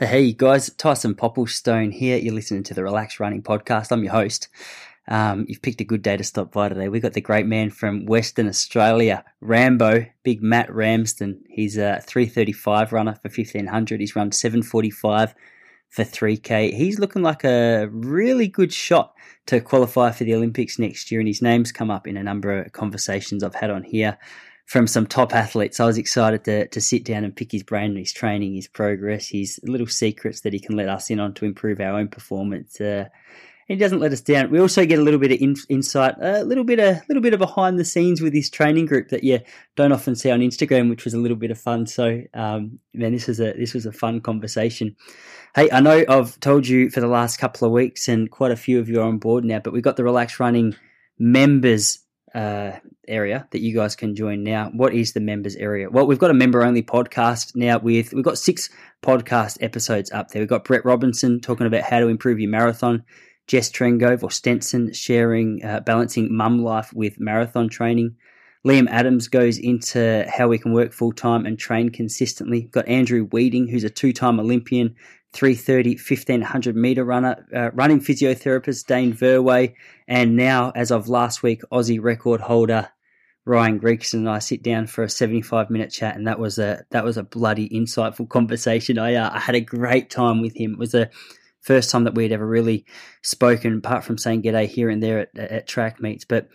Hey guys, Tyson Popplestone here. You're listening to the Relax Running Podcast. I'm your host. Um, you've picked a good day to stop by today. We've got the great man from Western Australia, Rambo, Big Matt Ramsden. He's a 335 runner for 1500. He's run 745 for 3K. He's looking like a really good shot to qualify for the Olympics next year, and his name's come up in a number of conversations I've had on here from some top athletes. I was excited to, to sit down and pick his brain his training, his progress, his little secrets that he can let us in on to improve our own performance. Uh, he doesn't let us down. We also get a little bit of in, insight, a little bit, a little bit of behind the scenes with his training group that you don't often see on Instagram, which was a little bit of fun. So, um, man, this was a this was a fun conversation. Hey, I know I've told you for the last couple of weeks, and quite a few of you are on board now, but we've got the Relax Running members uh, area that you guys can join now. What is the members area? Well, we've got a member only podcast now with we've got six podcast episodes up there. We've got Brett Robinson talking about how to improve your marathon. Jess Trengove or Stenson sharing uh, balancing mum life with marathon training. Liam Adams goes into how we can work full time and train consistently. We've got Andrew Weeding, who's a two time Olympian, 330, 1500 meter runner, uh, running physiotherapist Dane Verway, and now, as of last week, Aussie record holder Ryan Gregson and I sit down for a 75 minute chat, and that was a that was a bloody insightful conversation. I uh, I had a great time with him. It was a first time that we had ever really spoken, apart from saying g'day here and there at, at track meets. But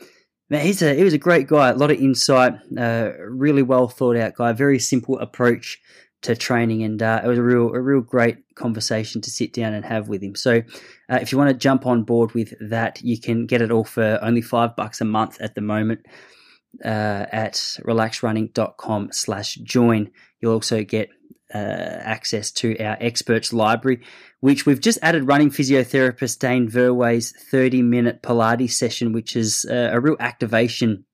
man, he's a he was a great guy, a lot of insight, uh, really well thought out guy, very simple approach to training, and uh, it was a real a real great conversation to sit down and have with him. So, uh, if you want to jump on board with that, you can get it all for only five bucks a month at the moment. Uh, at relaxrunning.com slash join. You'll also get uh, access to our experts library, which we've just added running physiotherapist Dane Verway's 30 minute Pilates session, which is uh, a real activation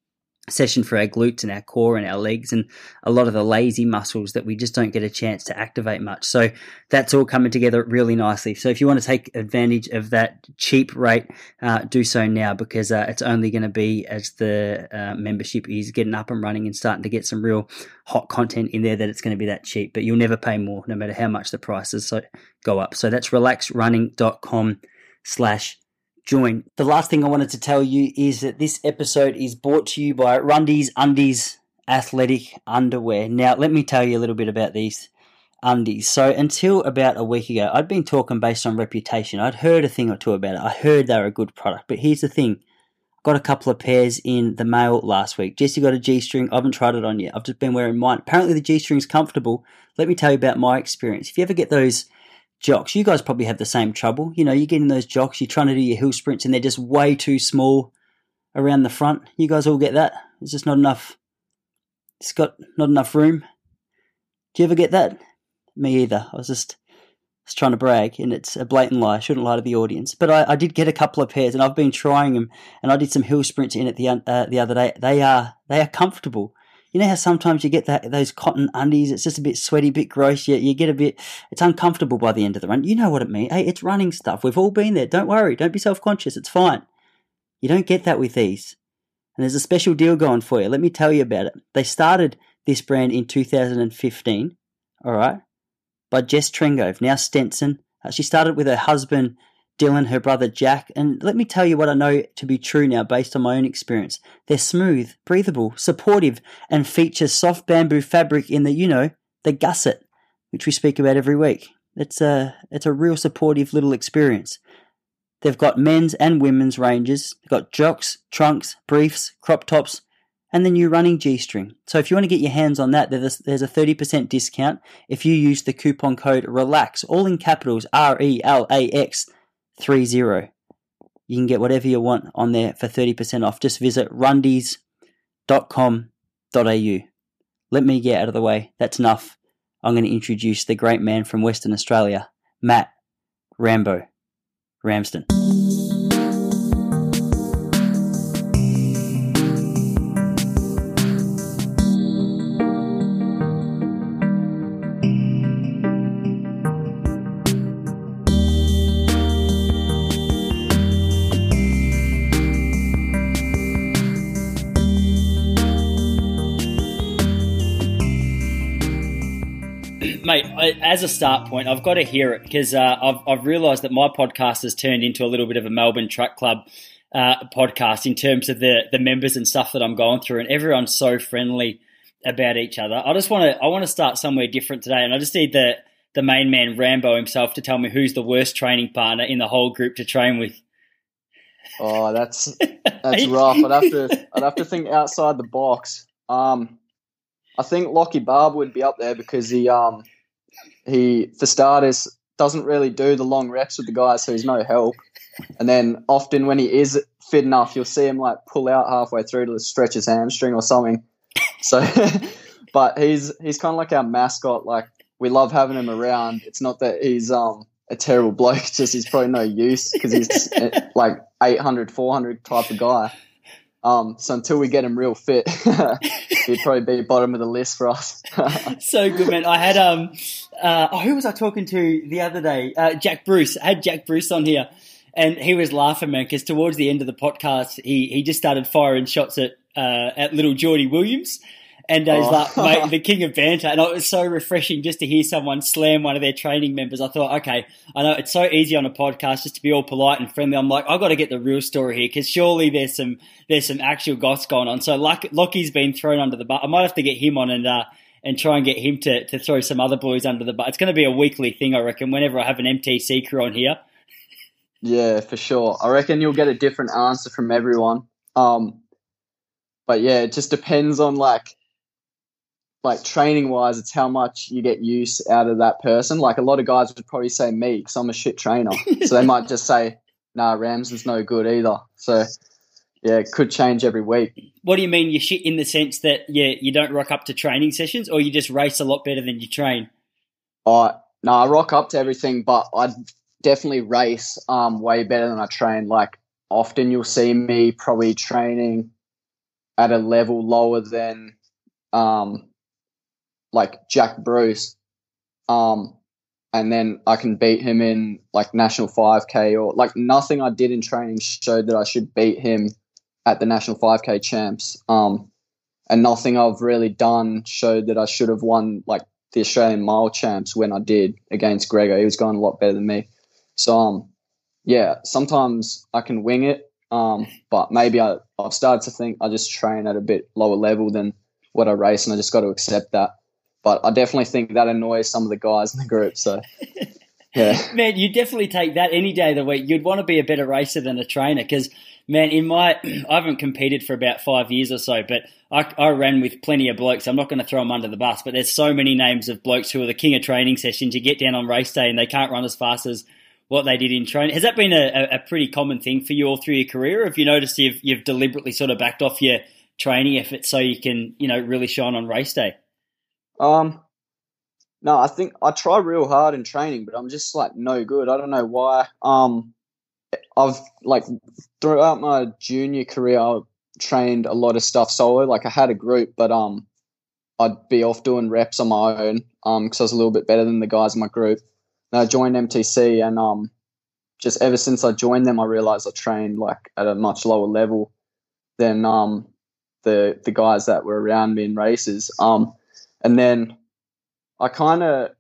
session for our glutes and our core and our legs and a lot of the lazy muscles that we just don't get a chance to activate much. So that's all coming together really nicely. So if you want to take advantage of that cheap rate, uh, do so now because uh, it's only going to be as the uh, membership is getting up and running and starting to get some real hot content in there that it's going to be that cheap. But you'll never pay more no matter how much the prices so go up. So that's relaxrunning.com slash join. The last thing I wanted to tell you is that this episode is brought to you by Rundies Undies Athletic Underwear. Now, let me tell you a little bit about these undies. So, until about a week ago, I'd been talking based on reputation. I'd heard a thing or two about it. I heard they were a good product. But here's the thing got a couple of pairs in the mail last week. Jesse got a G string. I haven't tried it on yet. I've just been wearing mine. Apparently, the G string's comfortable. Let me tell you about my experience. If you ever get those jocks. You guys probably have the same trouble. You know, you're getting those jocks, you're trying to do your hill sprints, and they're just way too small around the front. You guys all get that? It's just not enough. It's got not enough room. Do you ever get that? Me either. I was just, just trying to brag, and it's a blatant lie. I shouldn't lie to the audience. But I, I did get a couple of pairs, and I've been trying them. And I did some hill sprints in it the uh, the other day. They are they are comfortable you know how sometimes you get that those cotton undies, it's just a bit sweaty, bit gross, you, you get a bit, it's uncomfortable by the end of the run. You know what it means. Hey, it's running stuff. We've all been there. Don't worry. Don't be self conscious. It's fine. You don't get that with these. And there's a special deal going for you. Let me tell you about it. They started this brand in 2015, all right, by Jess Trengove, now Stenson. Uh, she started with her husband Dylan, her brother Jack, and let me tell you what I know to be true now based on my own experience. They're smooth, breathable, supportive, and feature soft bamboo fabric in the, you know, the gusset, which we speak about every week. It's a, it's a real supportive little experience. They've got men's and women's ranges. They've got jocks, trunks, briefs, crop tops, and the new running G string. So if you want to get your hands on that, there's a 30% discount if you use the coupon code RELAX, all in capitals R E L A X three zero. You can get whatever you want on there for 30% off. Just visit rundies.com.au. Let me get out of the way. That's enough. I'm going to introduce the great man from Western Australia, Matt Rambo Ramsden. As a start point, I've got to hear it because uh, I've, I've realised that my podcast has turned into a little bit of a Melbourne Track Club uh, podcast in terms of the the members and stuff that I'm going through, and everyone's so friendly about each other. I just want to I want to start somewhere different today, and I just need the the main man Rambo himself to tell me who's the worst training partner in the whole group to train with. Oh, that's that's rough. I'd have to I'd have to think outside the box. Um, I think Lockie Barb would be up there because he um he for starters doesn't really do the long reps with the guys, so he's no help. And then often when he is fit enough, you'll see him like pull out halfway through to stretch his hamstring or something. So, but he's he's kind of like our mascot. Like we love having him around. It's not that he's um a terrible bloke; just he's probably no use because he's eh, like 800, 400 type of guy. Um, so until we get him real fit, he'd probably be bottom of the list for us. so good, man. I had um, uh, oh, who was I talking to the other day? Uh, Jack Bruce. I had Jack Bruce on here, and he was laughing, man, because towards the end of the podcast, he he just started firing shots at uh, at little Jordy Williamsz. And uh, he's oh. like, mate, the king of banter. And it was so refreshing just to hear someone slam one of their training members. I thought, okay, I know it's so easy on a podcast just to be all polite and friendly. I'm like, I've got to get the real story here because surely there's some there's some actual goss going on. So Lockie's been thrown under the bus. I might have to get him on and uh, and try and get him to, to throw some other boys under the bus. It's going to be a weekly thing, I reckon, whenever I have an MTC crew on here. Yeah, for sure. I reckon you'll get a different answer from everyone. Um, but yeah, it just depends on like like training wise, it's how much you get use out of that person. Like a lot of guys would probably say me because I'm a shit trainer, so they might just say, "Nah, Rams is no good either." So yeah, it could change every week. What do you mean you shit in the sense that yeah you don't rock up to training sessions, or you just race a lot better than you train? I no, I rock up to everything, but I definitely race um way better than I train. Like often you'll see me probably training at a level lower than um like Jack Bruce, um, and then I can beat him in like national 5K or like nothing I did in training showed that I should beat him at the national 5K champs. Um, and nothing I've really done showed that I should have won like the Australian mile champs when I did against Grego. He was going a lot better than me. So um, yeah, sometimes I can wing it. Um, but maybe I, I've started to think I just train at a bit lower level than what I race, and I just got to accept that. But I definitely think that annoys some of the guys in the group. So, yeah. man, you definitely take that any day of the week. You'd want to be a better racer than a trainer because, man, in my, I haven't competed for about five years or so, but I, I ran with plenty of blokes. I'm not going to throw them under the bus, but there's so many names of blokes who are the king of training sessions. You get down on race day and they can't run as fast as what they did in training. Has that been a, a pretty common thing for you all through your career? Or have you noticed you've, you've deliberately sort of backed off your training efforts so you can, you know, really shine on race day? Um, no, I think I try real hard in training, but I'm just like no good. I don't know why. Um, I've like throughout my junior career, I trained a lot of stuff solo. Like I had a group, but um, I'd be off doing reps on my own. Um, because I was a little bit better than the guys in my group. And I joined MTC, and um, just ever since I joined them, I realized I trained like at a much lower level than um the the guys that were around me in races. Um, and then I kind of,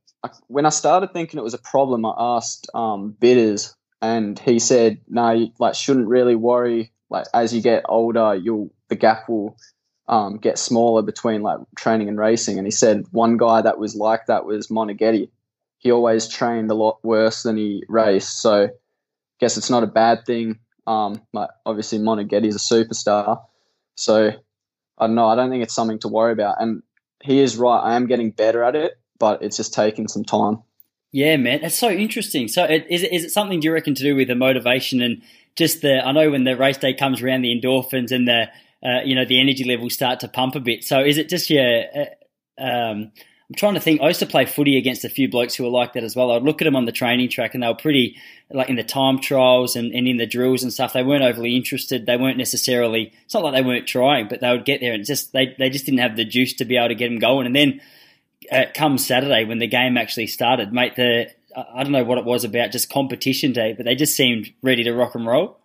when I started thinking it was a problem, I asked um, Bitters, and he said, "No, you, like shouldn't really worry. Like as you get older, you'll the gap will um, get smaller between like training and racing." And he said one guy that was like that was Moneghetti. He always trained a lot worse than he raced, so I guess it's not a bad thing. Um, like obviously Moneghetti is a superstar, so I don't know. I don't think it's something to worry about. And he is right. I am getting better at it, but it's just taking some time. Yeah, man, that's so interesting. So, it, is it, is it something do you reckon to do with the motivation and just the? I know when the race day comes around, the endorphins and the uh, you know the energy levels start to pump a bit. So, is it just your uh, um, I'm trying to think. I used to play footy against a few blokes who were like that as well. I'd look at them on the training track, and they were pretty like in the time trials and, and in the drills and stuff. They weren't overly interested. They weren't necessarily. It's not like they weren't trying, but they would get there and just they they just didn't have the juice to be able to get them going. And then uh, come Saturday when the game actually started, mate, the I don't know what it was about, just competition day, but they just seemed ready to rock and roll.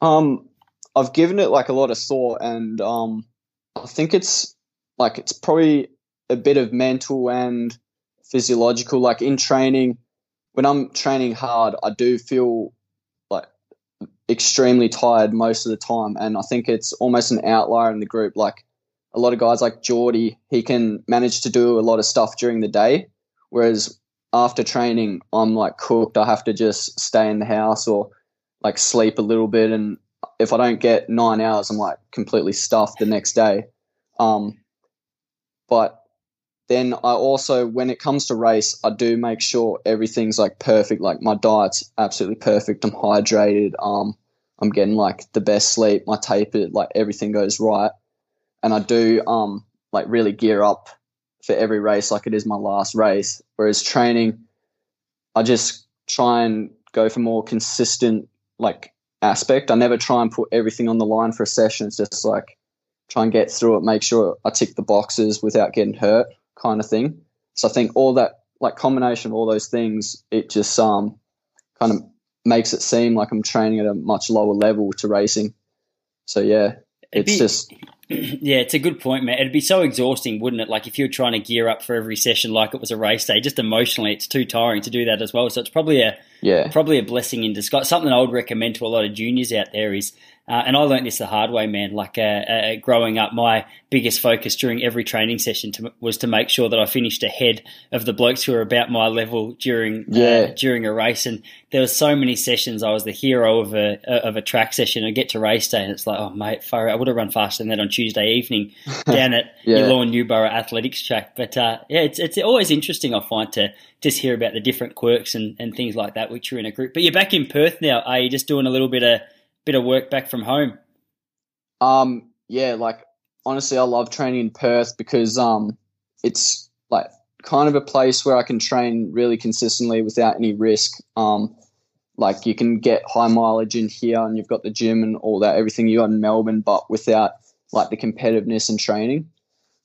Um, I've given it like a lot of thought, and um, I think it's like it's probably a bit of mental and physiological. Like in training, when I'm training hard, I do feel like extremely tired most of the time, and I think it's almost an outlier in the group. Like a lot of guys like Jordy, he can manage to do a lot of stuff during the day, whereas after training, I'm like cooked. I have to just stay in the house or like sleep a little bit, and if I don't get nine hours, I'm like completely stuffed the next day. Um, but then I also, when it comes to race, I do make sure everything's like perfect. Like my diet's absolutely perfect. I'm hydrated. Um, I'm getting like the best sleep. My taper, like everything goes right, and I do um like really gear up for every race like it is my last race. Whereas training, I just try and go for more consistent like aspect. I never try and put everything on the line for a session. It's just like try and get through it, make sure I tick the boxes without getting hurt, kind of thing. So I think all that like combination of all those things, it just um kind of makes it seem like I'm training at a much lower level to racing. So yeah, it's be, just yeah, it's a good point, man. It'd be so exhausting, wouldn't it? Like if you're trying to gear up for every session like it was a race day, just emotionally, it's too tiring to do that as well. So it's probably a yeah, probably a blessing in disguise. Something I would recommend to a lot of juniors out there is uh, and I learned this the hard way, man. Like uh, uh, growing up, my biggest focus during every training session to, was to make sure that I finished ahead of the blokes who were about my level during uh, yeah. during a race. And there were so many sessions I was the hero of a of a track session. I get to race day, and it's like, oh mate, far, I would have run faster than that on Tuesday evening down at yeah. Newborough Athletics track. But uh, yeah, it's it's always interesting. I find to just hear about the different quirks and, and things like that, which are in a group. But you're back in Perth now. Are you just doing a little bit of bit of work back from home? Um, yeah, like honestly, I love training in Perth because um, it's like kind of a place where I can train really consistently without any risk. Um, like you can get high mileage in here, and you've got the gym and all that, everything you got in Melbourne, but without like the competitiveness and training.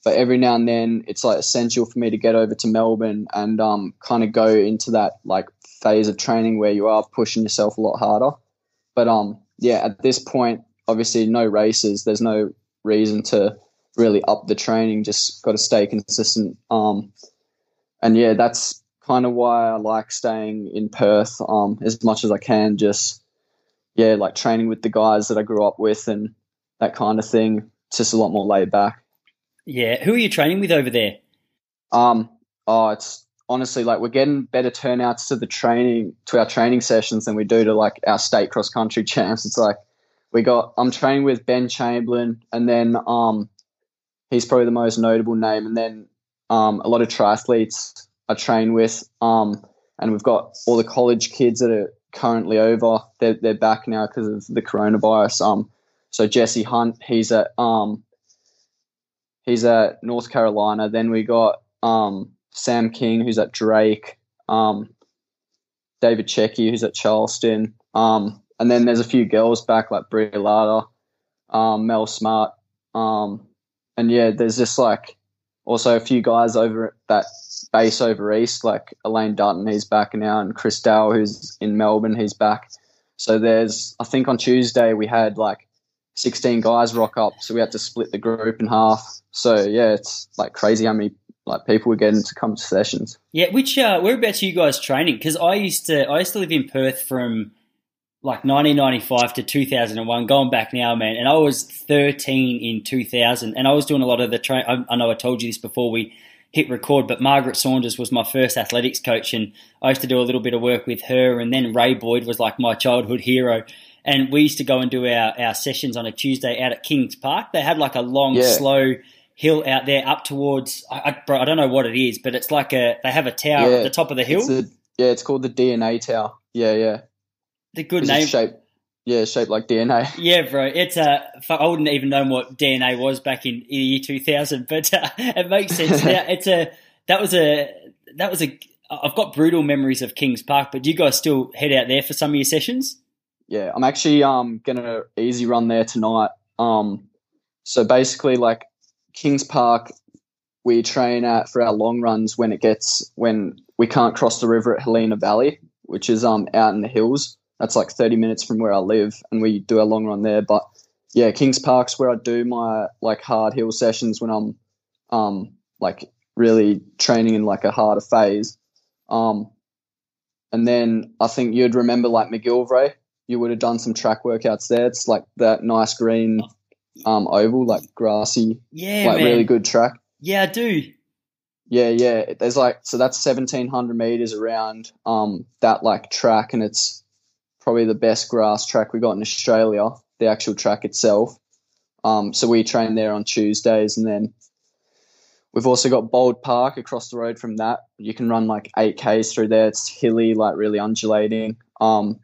But every now and then, it's like essential for me to get over to Melbourne and um, kind of go into that like phase of training where you are pushing yourself a lot harder. But um, yeah, at this point, obviously no races. There's no reason to really up the training. Just got to stay consistent. Um, and yeah, that's kind of why I like staying in Perth um, as much as I can. Just yeah, like training with the guys that I grew up with and that kind of thing. It's just a lot more laid back. Yeah, who are you training with over there? Um, oh, it's honestly like we're getting better turnouts to the training to our training sessions than we do to like our state cross country champs. It's like we got I'm training with Ben Chamberlain and then um he's probably the most notable name. And then um a lot of triathletes I train with um and we've got all the college kids that are currently over. They're, they're back now because of the coronavirus. Um so Jesse Hunt he's at um he's at North Carolina. Then we got um Sam King, who's at Drake, um, David Checky, who's at Charleston, um, and then there's a few girls back like Bria Lada, um, Mel Smart, um, and yeah, there's just like also a few guys over at that base over east, like Elaine Dutton, he's back now, and Chris Dow, who's in Melbourne, he's back. So there's, I think on Tuesday we had like 16 guys rock up, so we had to split the group in half. So yeah, it's like crazy how many like people were getting to come to sessions. Yeah, which uh, whereabouts are you guys training? Because I used to I used to live in Perth from like 1995 to 2001. Going back now, man, and I was 13 in 2000, and I was doing a lot of the train. I, I know I told you this before we hit record, but Margaret Saunders was my first athletics coach, and I used to do a little bit of work with her. And then Ray Boyd was like my childhood hero. And we used to go and do our, our sessions on a Tuesday out at Kings Park. They had like a long, yeah. slow hill out there up towards I, I, bro, I, don't know what it is, but it's like a they have a tower yeah, at the top of the hill. It's a, yeah, it's called the DNA Tower. Yeah, yeah. The good name. Shape, yeah, shaped like DNA. Yeah, bro. It's a. Uh, I wouldn't even know what DNA was back in, in the year 2000, but uh, it makes sense now. It's a. That was a. That was a. I've got brutal memories of Kings Park, but do you guys still head out there for some of your sessions? Yeah, I'm actually um gonna easy run there tonight. Um, so basically, like Kings Park, we train at for our long runs when it gets when we can't cross the river at Helena Valley, which is um out in the hills. That's like 30 minutes from where I live, and we do our long run there. But yeah, Kings Park's where I do my like hard hill sessions when I'm um like really training in like a harder phase. Um, and then I think you'd remember like McGillivray. You would have done some track workouts there. It's like that nice green um, oval, like grassy, Yeah, like man. really good track. Yeah, I do. Yeah, yeah. There's like so that's seventeen hundred meters around um that like track, and it's probably the best grass track we got in Australia. The actual track itself. Um, so we train there on Tuesdays, and then we've also got Bold Park across the road from that. You can run like eight k's through there. It's hilly, like really undulating. Um,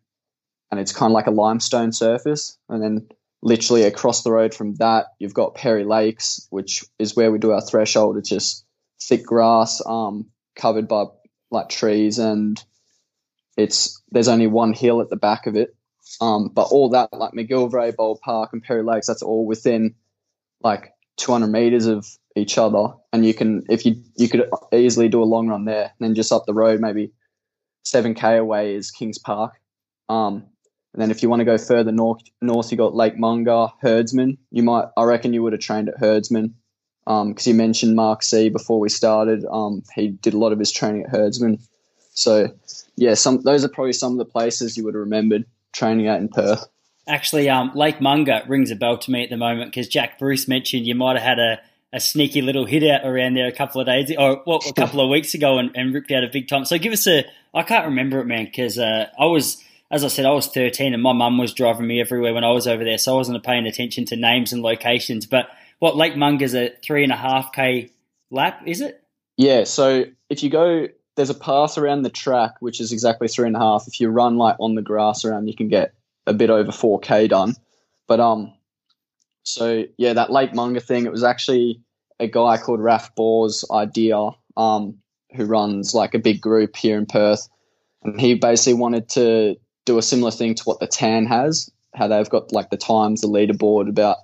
and it's kind of like a limestone surface, and then literally across the road from that, you've got Perry Lakes, which is where we do our threshold. It's just thick grass, um, covered by like trees, and it's there's only one hill at the back of it. Um, but all that, like McGillivray, Bold Park, and Perry Lakes, that's all within like 200 meters of each other, and you can if you you could easily do a long run there. And then just up the road, maybe seven k away is Kings Park. Um, and then if you want to go further north, north you got Lake Monger, Herdsman. You might, I reckon, you would have trained at Herdsman because you mentioned Mark C before we started. Um, he did a lot of his training at Herdsman. So yeah, some those are probably some of the places you would have remembered training at in Perth. Actually, um, Lake Monger rings a bell to me at the moment because Jack Bruce mentioned you might have had a, a sneaky little hit out around there a couple of days or well, a couple of weeks ago and, and ripped out a big time. So give us a. I can't remember it, man, because uh, I was, as I said, I was 13 and my mum was driving me everywhere when I was over there, so I wasn't paying attention to names and locations. But what Lake Monger's a three and a half k lap, is it? Yeah, so if you go, there's a path around the track which is exactly three and a half. If you run like on the grass around, you can get a bit over four k done. But um, so yeah, that Lake Monger thing. It was actually a guy called Raf Bohr's idea. Um, who runs like a big group here in Perth, and he basically wanted to do a similar thing to what the Tan has. How they've got like the times, the leaderboard about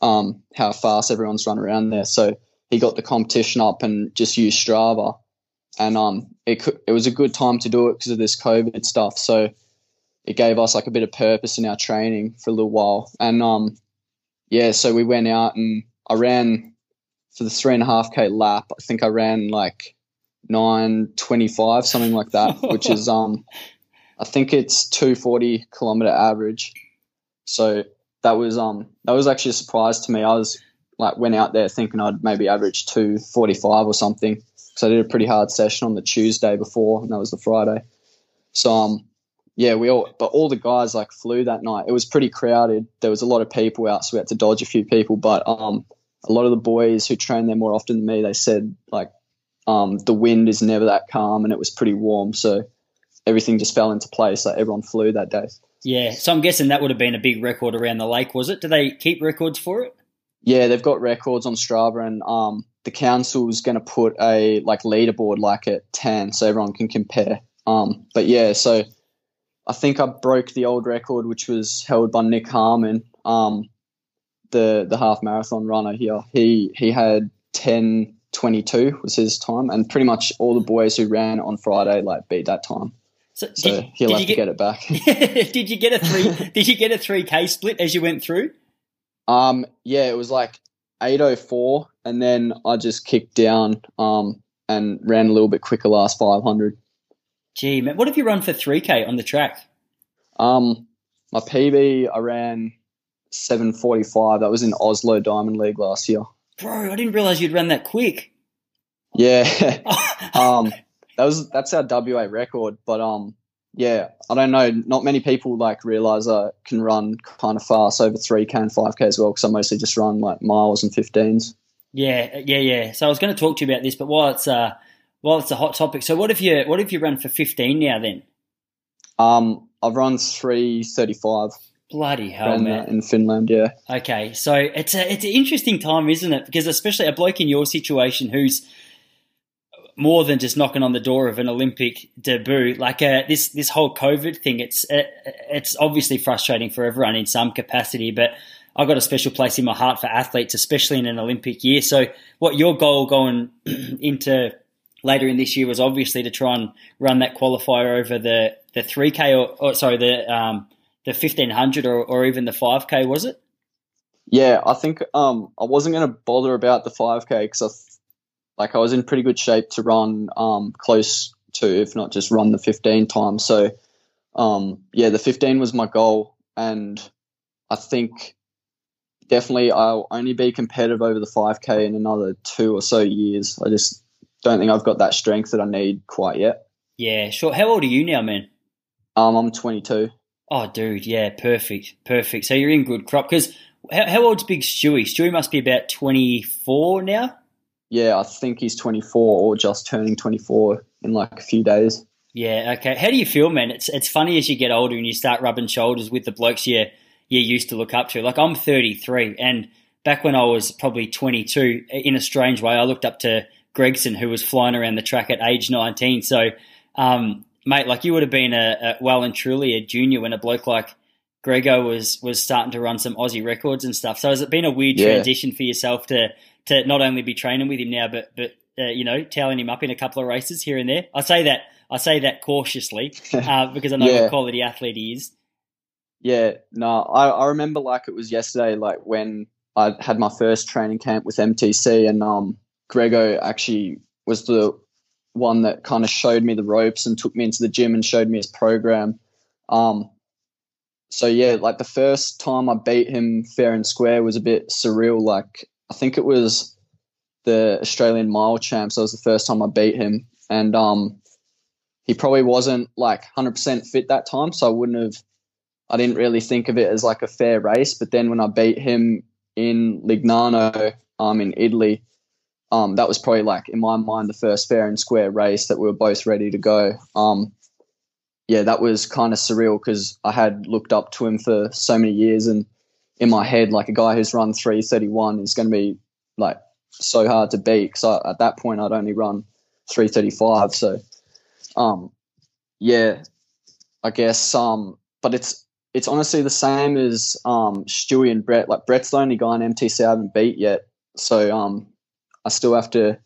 um, how fast everyone's run around there. So he got the competition up and just used Strava, and um, it could, it was a good time to do it because of this COVID stuff. So it gave us like a bit of purpose in our training for a little while, and um, yeah, so we went out and I ran for the three and a half k lap. I think I ran like nine twenty five, something like that, which is um, I think it's two forty kilometer average. So that was um that was actually a surprise to me. I was like went out there thinking I'd maybe average two forty five or something because I did a pretty hard session on the Tuesday before, and that was the Friday. So um yeah, we all but all the guys like flew that night. It was pretty crowded. There was a lot of people out, so we had to dodge a few people. But um a lot of the boys who train there more often than me, they said like um the wind is never that calm and it was pretty warm, so everything just fell into place. Like everyone flew that day. Yeah, so I'm guessing that would have been a big record around the lake, was it? Do they keep records for it? Yeah, they've got records on Strava, and um, the council's going to put a like leaderboard like at ten, so everyone can compare. Um, but yeah, so I think I broke the old record, which was held by Nick Harmon, um, the the half marathon runner here. He he had ten twenty two was his time, and pretty much all the boys who ran on Friday like beat that time. So, So did, he'll did have you to get, get it back. did you get a three? did you get a three k split as you went through? Um, yeah, it was like 804, and then I just kicked down um, and ran a little bit quicker last 500. Gee, man, what have you run for three k on the track? Um, my PB, I ran 745. That was in Oslo Diamond League last year. Bro, I didn't realize you'd run that quick. Yeah, um, that was that's our WA record. But um, yeah, I don't know. Not many people like realize I can run kind of fast over 3k and 5k as well because I mostly just run like miles and 15s. yeah, yeah, yeah. So I was going to talk to you about this, but while it's uh, while it's a hot topic, so what if you what if you run for fifteen now? Then Um, I've run 335 bloody hell, ran man. in Finland. Yeah. Okay, so it's a it's an interesting time, isn't it? Because especially a bloke in your situation who's more than just knocking on the door of an Olympic debut, like uh, this this whole COVID thing. It's uh, it's obviously frustrating for everyone in some capacity, but I've got a special place in my heart for athletes, especially in an Olympic year. So, what your goal going into later in this year was obviously to try and run that qualifier over the the three k or, or sorry the um, the fifteen hundred or, or even the five k was it? Yeah, I think um I wasn't going to bother about the 5k because I, th- like I was in pretty good shape to run um, close to, if not just run the 15 time. So um, yeah, the 15 was my goal, and I think definitely I'll only be competitive over the 5K in another two or so years. I just don't think I've got that strength that I need quite yet. Yeah, sure. How old are you now, man? Um, I'm 22. Oh, dude, yeah, perfect, perfect. So you're in good crop. Because how, how old's Big Stewie? Stewie must be about 24 now. Yeah, I think he's 24 or just turning 24 in like a few days. Yeah, okay. How do you feel, man? It's it's funny as you get older and you start rubbing shoulders with the blokes you you used to look up to. Like I'm 33, and back when I was probably 22, in a strange way, I looked up to Gregson, who was flying around the track at age 19. So, um, mate, like you would have been a, a, well and truly a junior when a bloke like Grego was was starting to run some Aussie records and stuff. So has it been a weird yeah. transition for yourself to to not only be training with him now, but but uh, you know, tallying him up in a couple of races here and there? I say that I say that cautiously uh, because I know yeah. what quality athlete he is. Yeah, no, I, I remember like it was yesterday, like when I had my first training camp with MTC, and um, Grego actually was the one that kind of showed me the ropes and took me into the gym and showed me his program. Um, so yeah, like the first time I beat him fair and square was a bit surreal. Like I think it was the Australian mile champs. That was the first time I beat him, and um, he probably wasn't like 100% fit that time. So I wouldn't have, I didn't really think of it as like a fair race. But then when I beat him in Legnano um, in Italy, um, that was probably like, in my mind, the first fair and square race that we were both ready to go. Um, yeah, that was kind of surreal because I had looked up to him for so many years. And in my head, like a guy who's run 331 is going to be like so hard to beat because at that point I'd only run 335. So um, yeah, I guess. Um, but it's it's honestly the same as um Stewie and Brett. Like Brett's the only guy in MTC I haven't beat yet, so um, I still have to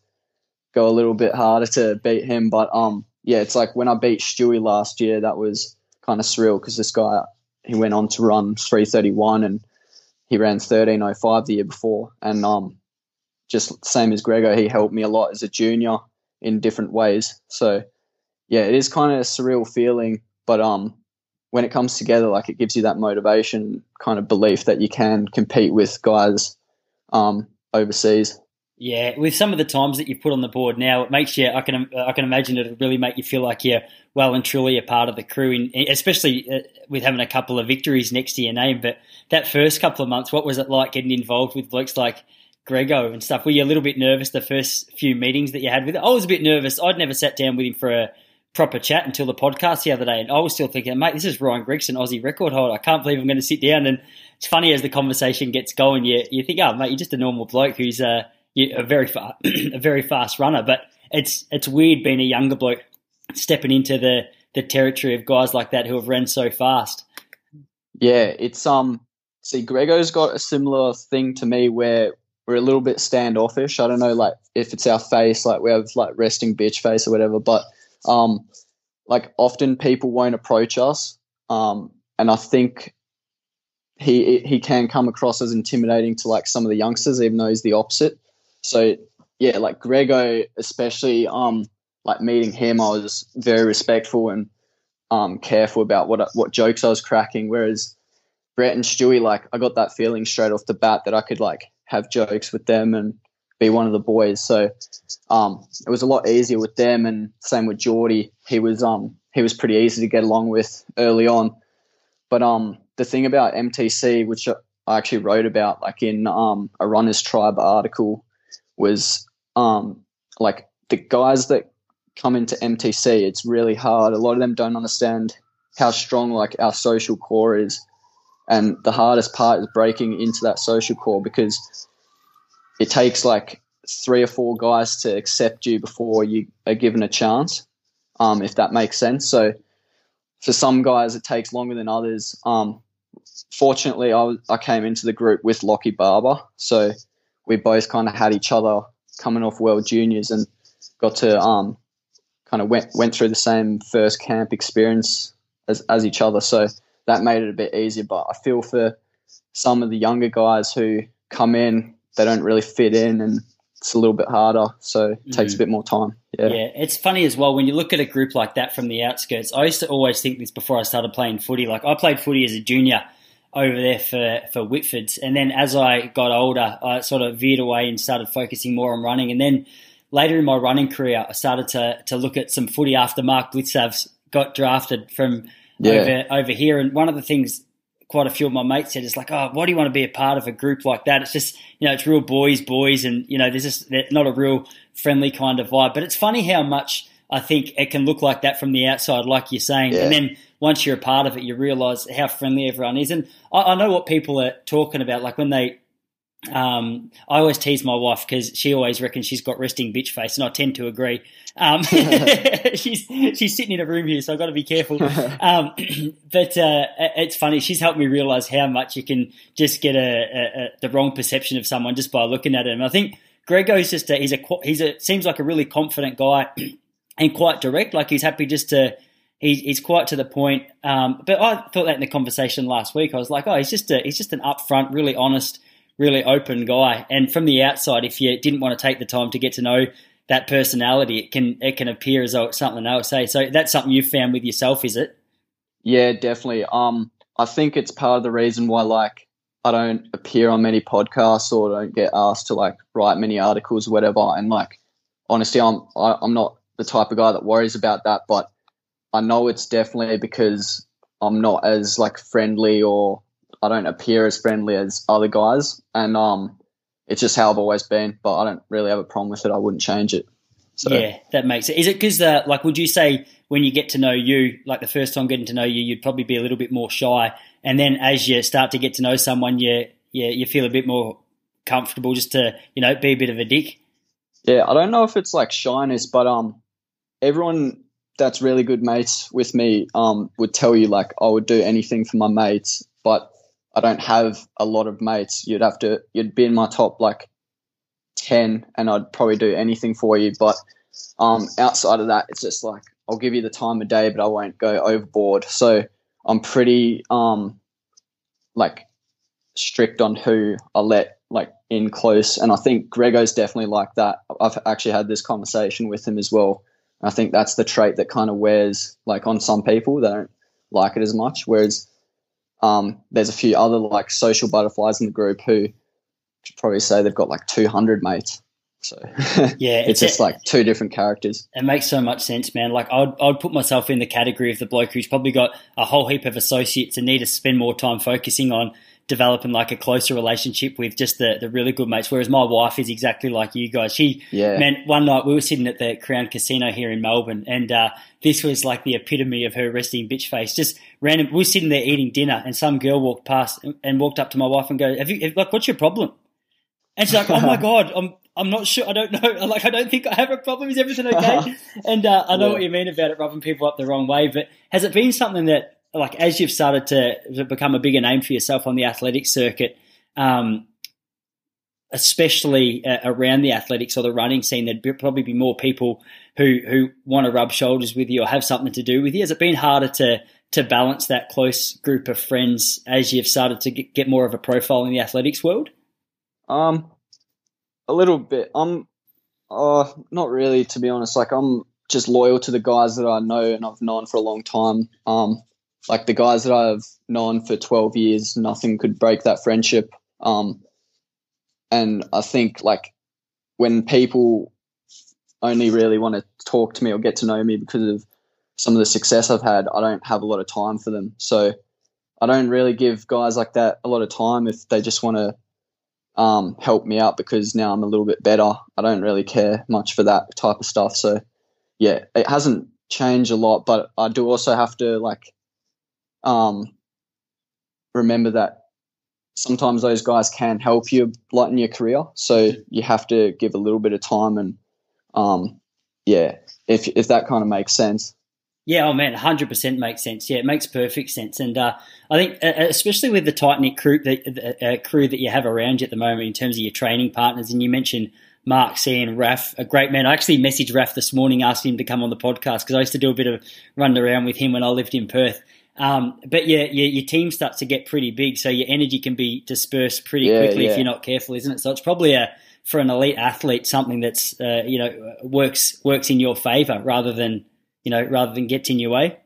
go a little bit harder to beat him. But um, yeah, it's like when I beat Stewie last year, that was kind of surreal because this guy he went on to run 331 and he ran 1305 the year before, and um, just same as Grego, he helped me a lot as a junior in different ways. So yeah, it is kind of a surreal feeling, but um, when it comes together, like it gives you that motivation, kind of belief that you can compete with guys um, overseas. Yeah, with some of the times that you put on the board now, it makes you. I can I can imagine it really make you feel like you're well and truly a part of the crew, in, especially uh, with having a couple of victories next to your name. But that first couple of months, what was it like getting involved with blokes like Grego and stuff? Were you a little bit nervous the first few meetings that you had with it? I was a bit nervous. I'd never sat down with him for a proper chat until the podcast the other day, and I was still thinking, mate, this is Ryan Gregson, Aussie record holder. I can't believe I'm going to sit down. And it's funny as the conversation gets going, you you think, oh, mate, you're just a normal bloke who's uh, a very far, a very fast runner. But it's it's weird being a younger bloke stepping into the the territory of guys like that who have run so fast. Yeah, it's um. See, Grego's got a similar thing to me where we're a little bit standoffish. I don't know, like if it's our face, like we have like resting bitch face or whatever, but um, like often people won't approach us, um, and I think he he can come across as intimidating to like some of the youngsters, even though he's the opposite. So yeah, like Grego, especially um, like meeting him, I was very respectful and um, careful about what what jokes I was cracking. Whereas Brett and Stewie, like I got that feeling straight off the bat that I could like have jokes with them and be one of the boys. So um, it was a lot easier with them, and same with Jordy. He was um, he was pretty easy to get along with early on. But um, the thing about MTC, which I actually wrote about, like in um, a Runners Tribe article, was um, like the guys that come into MTC. It's really hard. A lot of them don't understand how strong like our social core is, and the hardest part is breaking into that social core because it takes like three or four guys to accept you before you are given a chance, um, if that makes sense. So for some guys, it takes longer than others. Um, fortunately, I, was, I came into the group with Lockie Barber, so we both kind of had each other coming off World Juniors and got to um, kind of went went through the same first camp experience as as each other. So that made it a bit easier. But I feel for some of the younger guys who come in they don't really fit in and it's a little bit harder, so it takes Mm. a bit more time. Yeah. Yeah, it's funny as well when you look at a group like that from the outskirts. I used to always think this before I started playing footy. Like I played footy as a junior over there for for Whitfords, and then as I got older, I sort of veered away and started focusing more on running. And then later in my running career, I started to to look at some footy after Mark Blicavs got drafted from Yeah. over over here. And one of the things quite a few of my mates said is like, oh, why do you want to be a part of a group like that? It's just, you know, it's real boys, boys, and you know, there's just not a real friendly kind of vibe. But it's funny how much I think it can look like that from the outside, like you're saying, Yeah. and then once you're a part of it, you realise how friendly everyone is. And I, I know what people are talking about, like when they. Um, I always tease my wife because she always reckons she's got resting bitch face, and I tend to agree. Um, she's she's sitting in a room here, so I've got to be careful. Um, but uh, it's funny. She's helped me realize how much you can just get a, a, a the wrong perception of someone just by looking at him. I think Grego's just a, he's a he's a seems like a really confident guy and quite direct. Like he's happy just to he's, he's quite to the point. Um, but I thought that in the conversation last week, I was like, oh, he's just a he's just an upfront, really honest, really open guy. And from the outside, if you didn't want to take the time to get to know that personality, it can it can appear as though it's something they'll say. So that's something you've found with yourself, is it? Yeah, definitely. Um, I think it's part of the reason why like I don't appear on many podcasts or don't get asked to like write many articles or whatever. And like honestly, I'm I, I'm not the type of guy that worries about that, but I know it's definitely because I'm not as like friendly or I don't appear as friendly as other guys, and um, it's just how I've always been. But I don't really have a problem with it. I wouldn't change it. So Yeah, that makes it. Is it because, uh, like, would you say when you get to know you, like the first time getting to know you, you'd probably be a little bit more shy, and then as you start to get to know someone, you you, you feel a bit more comfortable just to you know be a bit of a dick. Yeah, I don't know if it's like shyness, but um, everyone that's really good mates with me um would tell you like I would do anything for my mates, but I don't have a lot of mates. You'd have to you'd be in my top like ten, and I'd probably do anything for you. But um, outside of that, it's just like I'll give you the time of day, but I won't go overboard. So I'm pretty um like strict on who I let like in close, and I think Grego's definitely like that. I've actually had this conversation with him as well. I think that's the trait that kind of wears like on some people they don't like it as much. Whereas um, there's a few other like social butterflies in the group who should probably say they've got like 200 mates. So Yeah, it's just like two different characters. It makes so much sense, man. Like I'd I'd put myself in the category of the bloke who's probably got a whole heap of associates and need to spend more time focusing on developing like a closer relationship with just the, the really good mates. Whereas my wife is exactly like you guys. She Yeah. man, one night we were sitting at the Crown Casino here in Melbourne, and uh, this was like the epitome of her resting bitch face. Just random. We were sitting there eating dinner, and some girl walked past and, and walked up to my wife and go, "Have you like what's your problem?" And she's like, "Oh my god, I'm." I'm not sure. I don't know. Like, I don't think I have a problem. Is everything okay? and uh, I know Yeah. what you mean about it rubbing people up the wrong way. But has it been something that, like, as you've started to, become a bigger name for yourself on the athletic circuit, um, especially uh, around the athletics or the running scene, there'd be, probably be more people who who want to rub shoulders with you or have something to do with you. Has it been harder to to balance that close group of friends as you've started to get, get more of a profile in the athletics world? Um, a little bit. I'm, uh, not really to be honest. Like I'm just loyal to the guys that I know and I've known for a long time. Um, like the guys that I've known for 12 years, nothing could break that friendship. Um, and I think like when people only really want to talk to me or get to know me because of some of the success I've had, I don't have a lot of time for them. So I don't really give guys like that a lot of time if they just want to um, help me out because now I'm a little bit better. I don't really care much for that type of stuff. So yeah, it hasn't changed a lot, but I do also have to like um, remember that sometimes those guys can help you in your career. So you have to give a little bit of time and um, yeah, if if that kind of makes sense. Yeah, oh man, hundred percent makes sense. Yeah, it makes perfect sense, and uh, I think uh, especially with the tight knit crew that uh, crew that you have around you at the moment in terms of your training partners, and you mentioned Mark C and Raf, a great man. I actually messaged Raf this morning asking him to come on the podcast because I used to do a bit of running around with him when I lived in Perth. Um, but yeah, your, your team starts to get pretty big, so your energy can be dispersed pretty Yeah, quickly if you're not careful, isn't it? So it's probably a for an elite athlete something that's uh, you know works works in your favor rather than you know rather than gets in your way.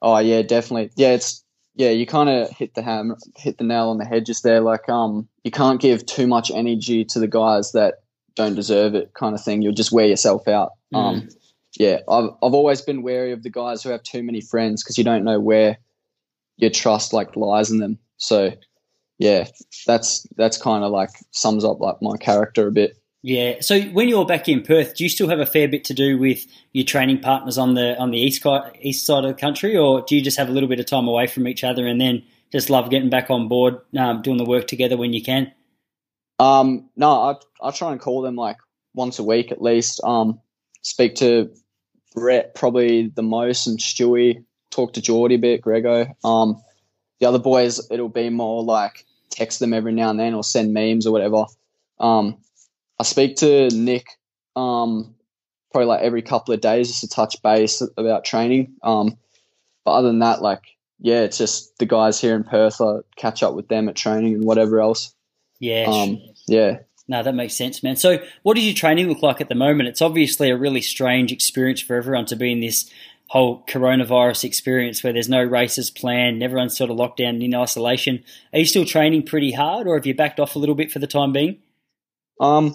Oh yeah, definitely. Yeah, it's yeah, you kind of hit the ham, hit the nail on the head just there. Like, um, you can't give too much energy to the guys that don't deserve it, kind of thing. You'll just wear yourself out. Mm. Yeah, I've I've always been wary of the guys who have too many friends because you don't know where your trust like lies in them. So, yeah, that's that's kind of like sums up like my character a bit. Yeah. So when you're back in Perth, do you still have a fair bit to do with your training partners on the on the east east side of the country, or do you just have a little bit of time away from each other and then just love getting back on board, um, doing the work together when you can? Um, no, I I try and call them like once a week at least. Um, speak to Brett probably the most and Stewie. Talk to Jordy a bit, Grego. Um, the other boys, it'll be more like text them every now and then or send memes or whatever. Um, I speak to Nick um, probably like every couple of days just to touch base about training. Um, but other than that, like, yeah, it's just the guys here in Perth. I catch up with them at training and whatever else. Yeah. Um, yeah. No, that makes sense, man. So, what does your training look like at the moment? It's obviously a really strange experience for everyone to be in this whole coronavirus experience where there's no races planned, everyone's sort of locked down in isolation. Are you still training pretty hard, or have you backed off a little bit for the time being? Um,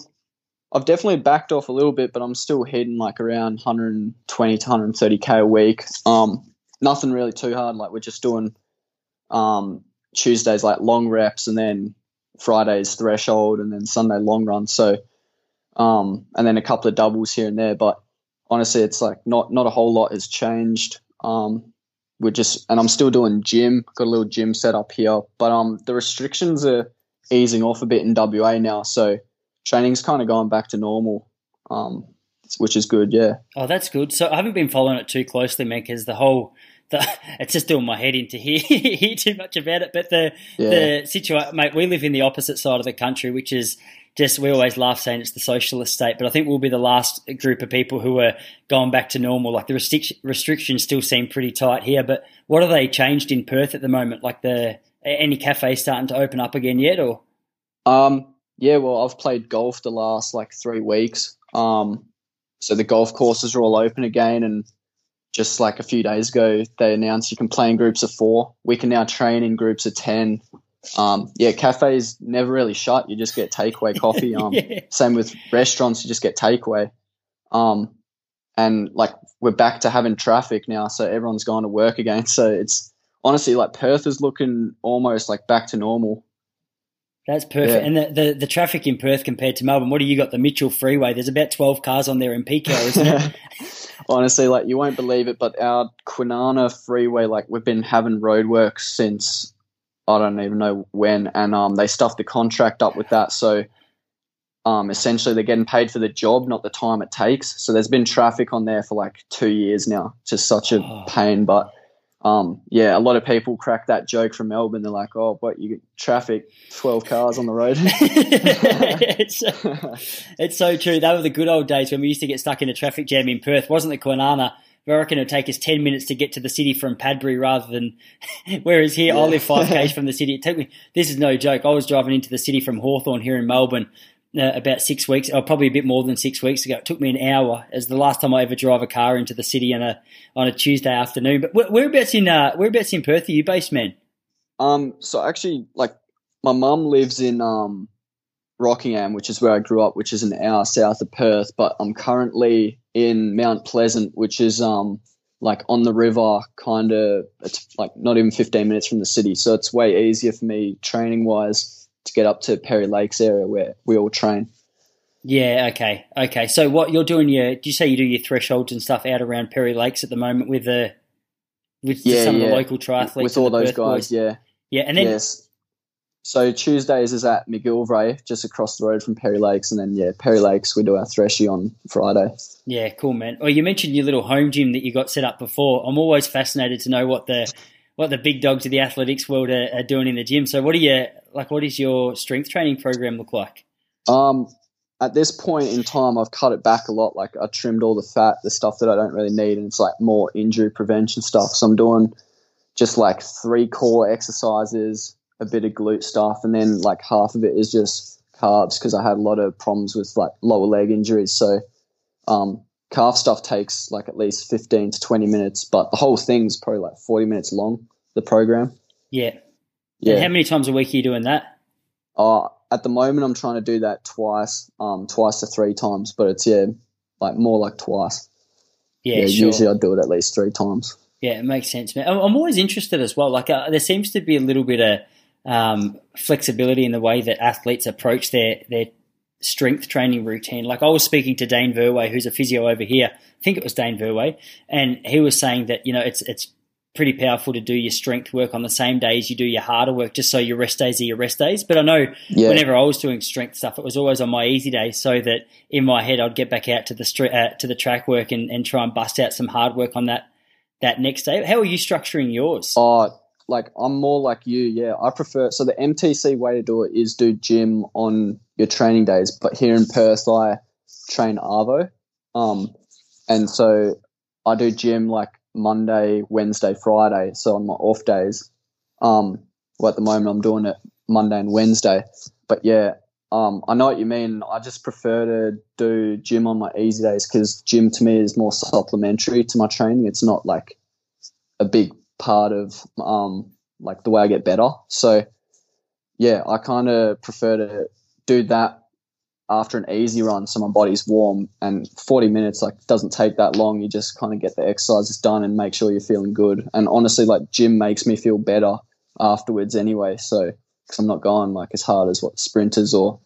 I've definitely backed off a little bit, but I'm still hitting like around 120 to 130k a week. Um, nothing really too hard. Like we're just doing um, Tuesdays like long reps, and then Fridays threshold, and then Sunday long run. So, um, and then a couple of doubles here and there. But honestly, it's like not not a whole lot has changed. Um, we're just, and I'm still doing gym. Got a little gym set up here, but um, the restrictions are easing off a bit in WA now. So training's kind of gone back to normal, um, which is good. Yeah. Oh, that's good. So I haven't been following it too closely, man, because the whole the, it's just doing my head into hear, hear too much about it. But the yeah. the situation, mate, we live in the opposite side of the country, which is just we always laugh saying it's the socialist state, but I think we'll be the last group of people who are going back to normal. Like the restric- restrictions still seem pretty tight here, but what have they changed in Perth at the moment? Like the any cafes starting to open up again yet, or? Um, yeah, well, I've played golf the last like three weeks. Um, so the golf courses are all open again, and just like a few days ago, they announced you can play in groups of four. We can now train in groups of ten. Um, yeah, cafes never really shut. You just get takeaway coffee. Um, yeah. Same with restaurants, you just get takeaway. Um, and like we're back to having traffic now, so everyone's gone to work again. So it's honestly like Perth is looking almost like back to normal. That's perfect. Yeah. And the, the, the, traffic in Perth compared to Melbourne, what do you got? The Mitchell Freeway. There's about 12 cars on there in peak hour, isn't it? Honestly, like you won't believe it, but our Kwinana Freeway, like we've been having roadworks since I don't even know when, and um, they stuffed the contract up with that. So um, essentially, they're getting paid for the job, not the time it takes. So there's been traffic on there for like two years now. Just such a oh. pain, but um, yeah, a lot of people crack that joke from Melbourne. They're like, "Oh, what you get traffic, twelve cars on the road." it's, it's so true. That were the good old days when we used to get stuck in a traffic jam in Perth. Wasn't the Kwinana? I reckon it'd take us ten minutes to get to the city from Padbury, rather than. whereas here, yeah. I live five k's from the city. It took me. This is no joke. I was driving into the city from Hawthorn here in Melbourne, uh, about six weeks, or probably a bit more than six weeks ago. It took me an hour, as the last time I ever drive a car into the city on a on a Tuesday afternoon. But where, whereabouts in uh, whereabouts in Perth are you based, man? Um, so actually, like my mum lives in um Rockingham, which is where I grew up, which is an hour south of Perth. But I'm currently in Mount Pleasant, which is um like on the river, kind of. It's like not even 15 minutes from the city, so it's way easier for me training wise to get up to Perry Lakes area where we all train. Yeah. Okay. Okay. So what you're doing? Your do you say you do your thresholds and stuff out around Perry Lakes at the moment with the with yeah, some yeah. of the local triathletes with all those guys? Boys? Yeah. Yeah. And then yes. So Tuesdays is at McGillivray, just across the road from Perry Lakes, and then yeah, Perry Lakes we do our threshy on Friday. Yeah, cool, man. Well, you mentioned your little home gym that you got set up before. I'm always fascinated to know what the what the big dogs of the athletics world are, are doing in the gym. So, what are you like? What does your strength training program look like? Um, at this point in time, I've cut it back a lot. Like I trimmed all the fat, the stuff that I don't really need, and it's like more injury prevention stuff. So I'm doing just like three core exercises, a bit of glute stuff, and then like half of it is just carbs because I had a lot of problems with like lower leg injuries. So um, calf stuff takes like at least 15 to 20 minutes, but the whole thing's probably like 40 minutes long, the program. Yeah. Yeah. And how many times a week are you doing that? Uh, at the moment, I'm trying to do that twice, um, twice to three times, but it's, yeah, like more like twice. Yeah, yeah sure. usually I do it at least three times. Yeah, it makes sense, man. I'm always interested as well. Like, uh, there seems to be a little bit of um, flexibility in the way that athletes approach their their strength training routine. Like I was speaking to Dane Verway, who's a physio over here. I think it was Dane Verway, and he was saying that you know it's it's pretty powerful to do your strength work on the same days you do your harder work, just so your rest days are your rest days. But I know yeah. whenever I was doing strength stuff, it was always on my easy day, so that in my head I'd get back out to the stri- uh, to the track work and, and try and bust out some hard work on that that next day. How are you structuring yours? Oh, like I'm more like you. Yeah, I prefer. So the MTC way to do it is do gym on your training days. But here in Perth, I train Arvo, um, and so I do gym like Monday, Wednesday, Friday. So on my off days, um, well at the moment I'm doing it Monday and Wednesday. But yeah, um, I know what you mean. I just prefer to do gym on my easy days because gym to me is more supplementary to my training. It's not like a big part of um, like the way I get better. So yeah, I kind of prefer to do that after an easy run so my body's warm and 40 minutes like doesn't take that long. You just kind of get the exercises done and make sure you're feeling good. And honestly like gym makes me feel better afterwards anyway. So because i'm not going like as hard as what sprinters or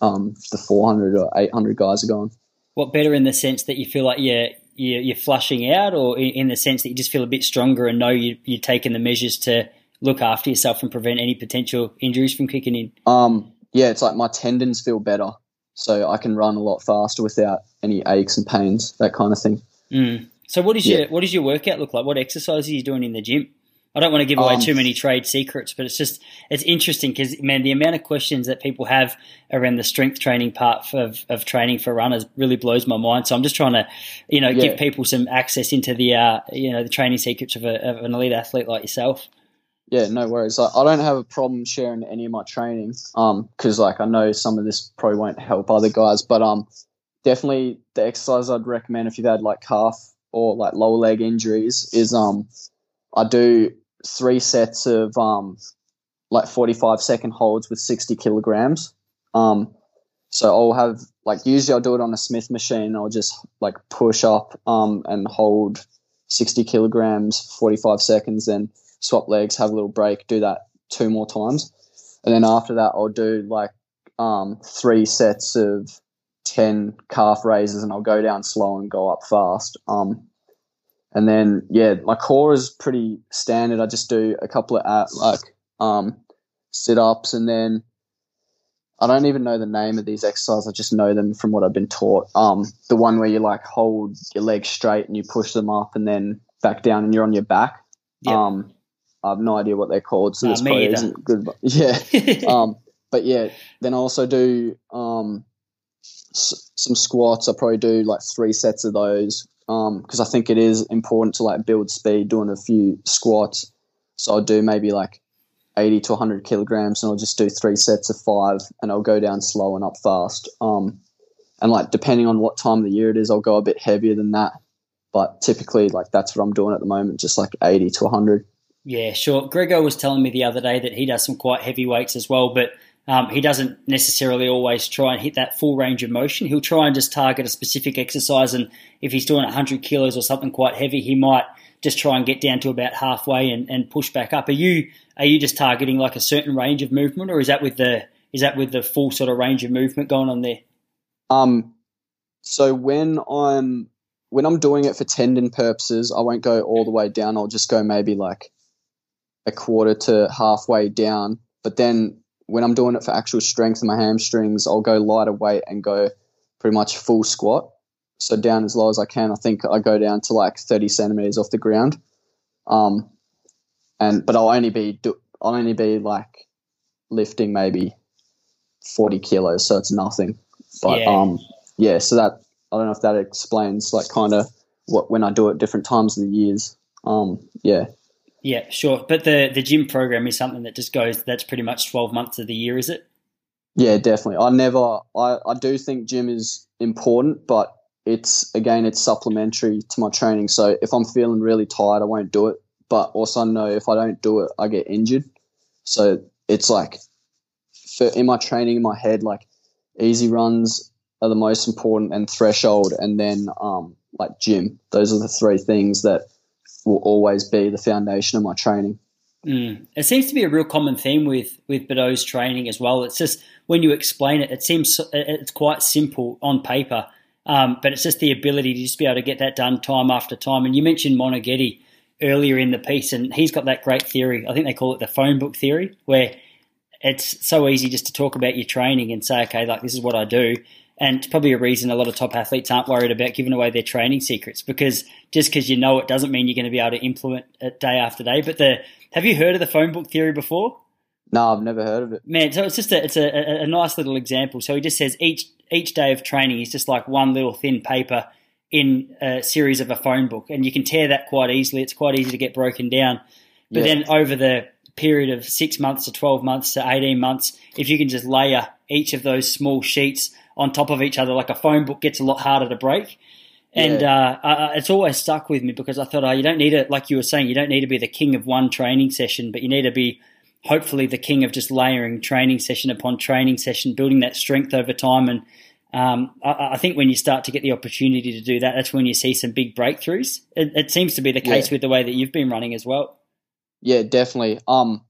um, the 400 or 800 guys are going. What better in the sense that you feel like you're you're, flushing out or in the sense that you just feel a bit stronger and know you, you're taking the measures to look after yourself and prevent any potential injuries from kicking in um yeah it's like my tendons feel better so I can run a lot faster without any aches and pains, that kind of thing. Mm. So what is yeah. your what does your workout look like? What exercises are you doing in the gym? I don't want to give away um, too many trade secrets, but it's just it's interesting because man, the amount of questions that people have around the strength training part of, of training for runners really blows my mind. So I'm just trying to, you know, yeah. give people some access into the uh, you know the training secrets of, a, of an elite athlete like yourself. Yeah, no worries. I, I don't have a problem sharing any of my training, um, because like I know some of this probably won't help other guys, but um, definitely the exercise I'd recommend if you've had like calf or like lower leg injuries is um, I do three sets of um, like forty five second holds with sixty kilograms. Um, so I'll have like usually I'll do it on a Smith machine. I'll just like push up um and hold sixty kilograms, forty five seconds, then swap legs, have a little break, do that two more times. And then after that, I'll do like um, three sets of 10 calf raises and I'll go down slow and go up fast. Um, and then, yeah, my core is pretty standard. I just do a couple of uh, like um, sit ups and then I don't even know the name of these exercises. I just know them from what I've been taught. Um, the one where you like hold your legs straight and you push them up and then back down and you're on your back. Yep. Um, I have no idea what they're called, so this probably isn't good. But yeah, um, but yeah, then I also do um, s- some squats. I probably do like three sets of those because um, I think it is important to like build speed doing a few squats. So I'll do maybe like 80 to 100 kilograms and I'll just do three sets of five and I'll go down slow and up fast. Um, and like depending on what time of the year it is, I'll go a bit heavier than that. But typically, like that's what I'm doing at the moment, just like 80 to 100. Yeah, sure. Grego was telling me the other day that he does some quite heavy weights as well, but um, he doesn't necessarily always try and hit that full range of motion. He'll try and just target a specific exercise, and if he's doing 100 kilos or something quite heavy, he might just try and get down to about halfway and, and push back up. Are you are you just targeting like a certain range of movement, or is that with the is that with the full sort of range of movement going on there? Um, so when I'm when I'm doing it for tendon purposes, I won't go all the way down. I'll just go maybe like a quarter to halfway down. But then when I'm doing it for actual strength in my hamstrings, I'll go lighter weight and go pretty much full squat. So down as low as I can. I think I go down to like 30 centimeters off the ground. Um, and but I'll only be do, I'll only be like lifting maybe 40 kilos, so it's nothing. But yeah. um, yeah. So that I don't know if that explains like kind of what when I do it different times of the years. Um, yeah. Yeah, sure. But the the gym program is something that just goes. That's pretty much twelve months of the year, is it? Yeah, definitely. I never. I I do think gym is important, but it's again it's supplementary to my training. So if I'm feeling really tired, I won't do it. But also I know if I don't do it, I get injured. So it's like for in my training in my head, like easy runs are the most important and threshold and then um like gym. Those are the three things that will always be the foundation of my training. Mm. It seems to be a real common theme with with Bideau's training as well. It's just when you explain it, it seems it's quite simple on paper, um, but it's just the ability to just be able to get that done time after time. And you mentioned Moneghetti earlier in the piece, and he's got that great theory. I think they call it the phone book theory, where it's so easy just to talk about your training and say, okay, like this is what I do. And it's probably a reason a lot of top athletes aren't worried about giving away their training secrets because just because you know it doesn't mean you're going to be able to implement it day after day. But the have you heard of the phone book theory before? No, I've never heard of it. Man, so it's just a it's a, a nice little example. So he just says each each day of training is just like one little thin paper in a series of a phone book, and you can tear that quite easily. It's quite easy to get broken down. But yeah. then over the period of six months to twelve months to eighteen months, if you can just layer each of those small sheets on top of each other, like a phone book gets a lot harder to break. And yeah. uh, uh, it's always stuck with me because I thought, oh, you don't need it, like you were saying, you don't need to be the king of one training session, but you need to be hopefully the king of just layering training session upon training session, building that strength over time. And um, I, I, think when you start to get the opportunity to do that, that's when you see some big breakthroughs. It, it seems to be the case yeah. with the way that you've been running as well. Yeah, definitely. Um,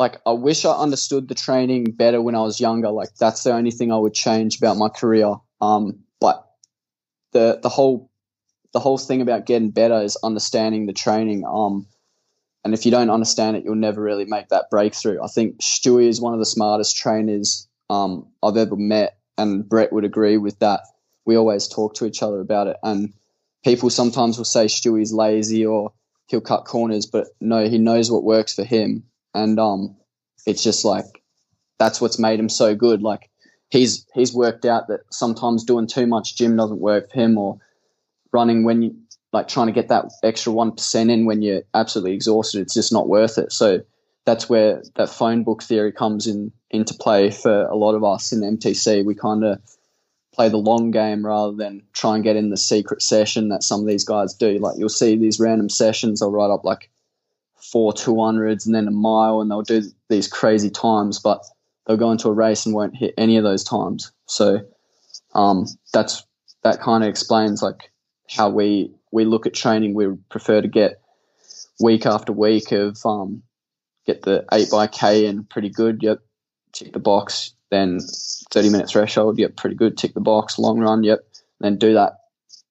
like I wish I understood the training better when I was younger. Like that's the only thing I would change about my career. Um, but the the whole the whole thing about getting better is understanding the training. Um, and if you don't understand it, you'll never really make that breakthrough. I think Stewie is one of the smartest trainers um, I've ever met, and Brett would agree with that. We always talk to each other about it, and people sometimes will say Stewie's lazy or he'll cut corners, but no, he knows what works for him, and um, it's just like that's what's made him so good. Like he's he's worked out that sometimes doing too much gym doesn't work for him, or running when you like trying to get that extra one percent in when you're absolutely exhausted. It's just not worth it. So that's where that phone book theory comes in into play for a lot of us in MTC. We kind of play the long game rather than try and get in the secret session that some of these guys do. Like you'll see these random sessions, they'll write up like four 200s and then a mile and they'll do these crazy times, but they'll go into a race and won't hit any of those times. So um, that's that kind of explains like how we we look at training. We prefer to get week after week of um, get the eight by k and pretty good. Yep, tick the box. Then thirty minute threshold. Yep, pretty good. Tick the box. Long run. Yep. Then do that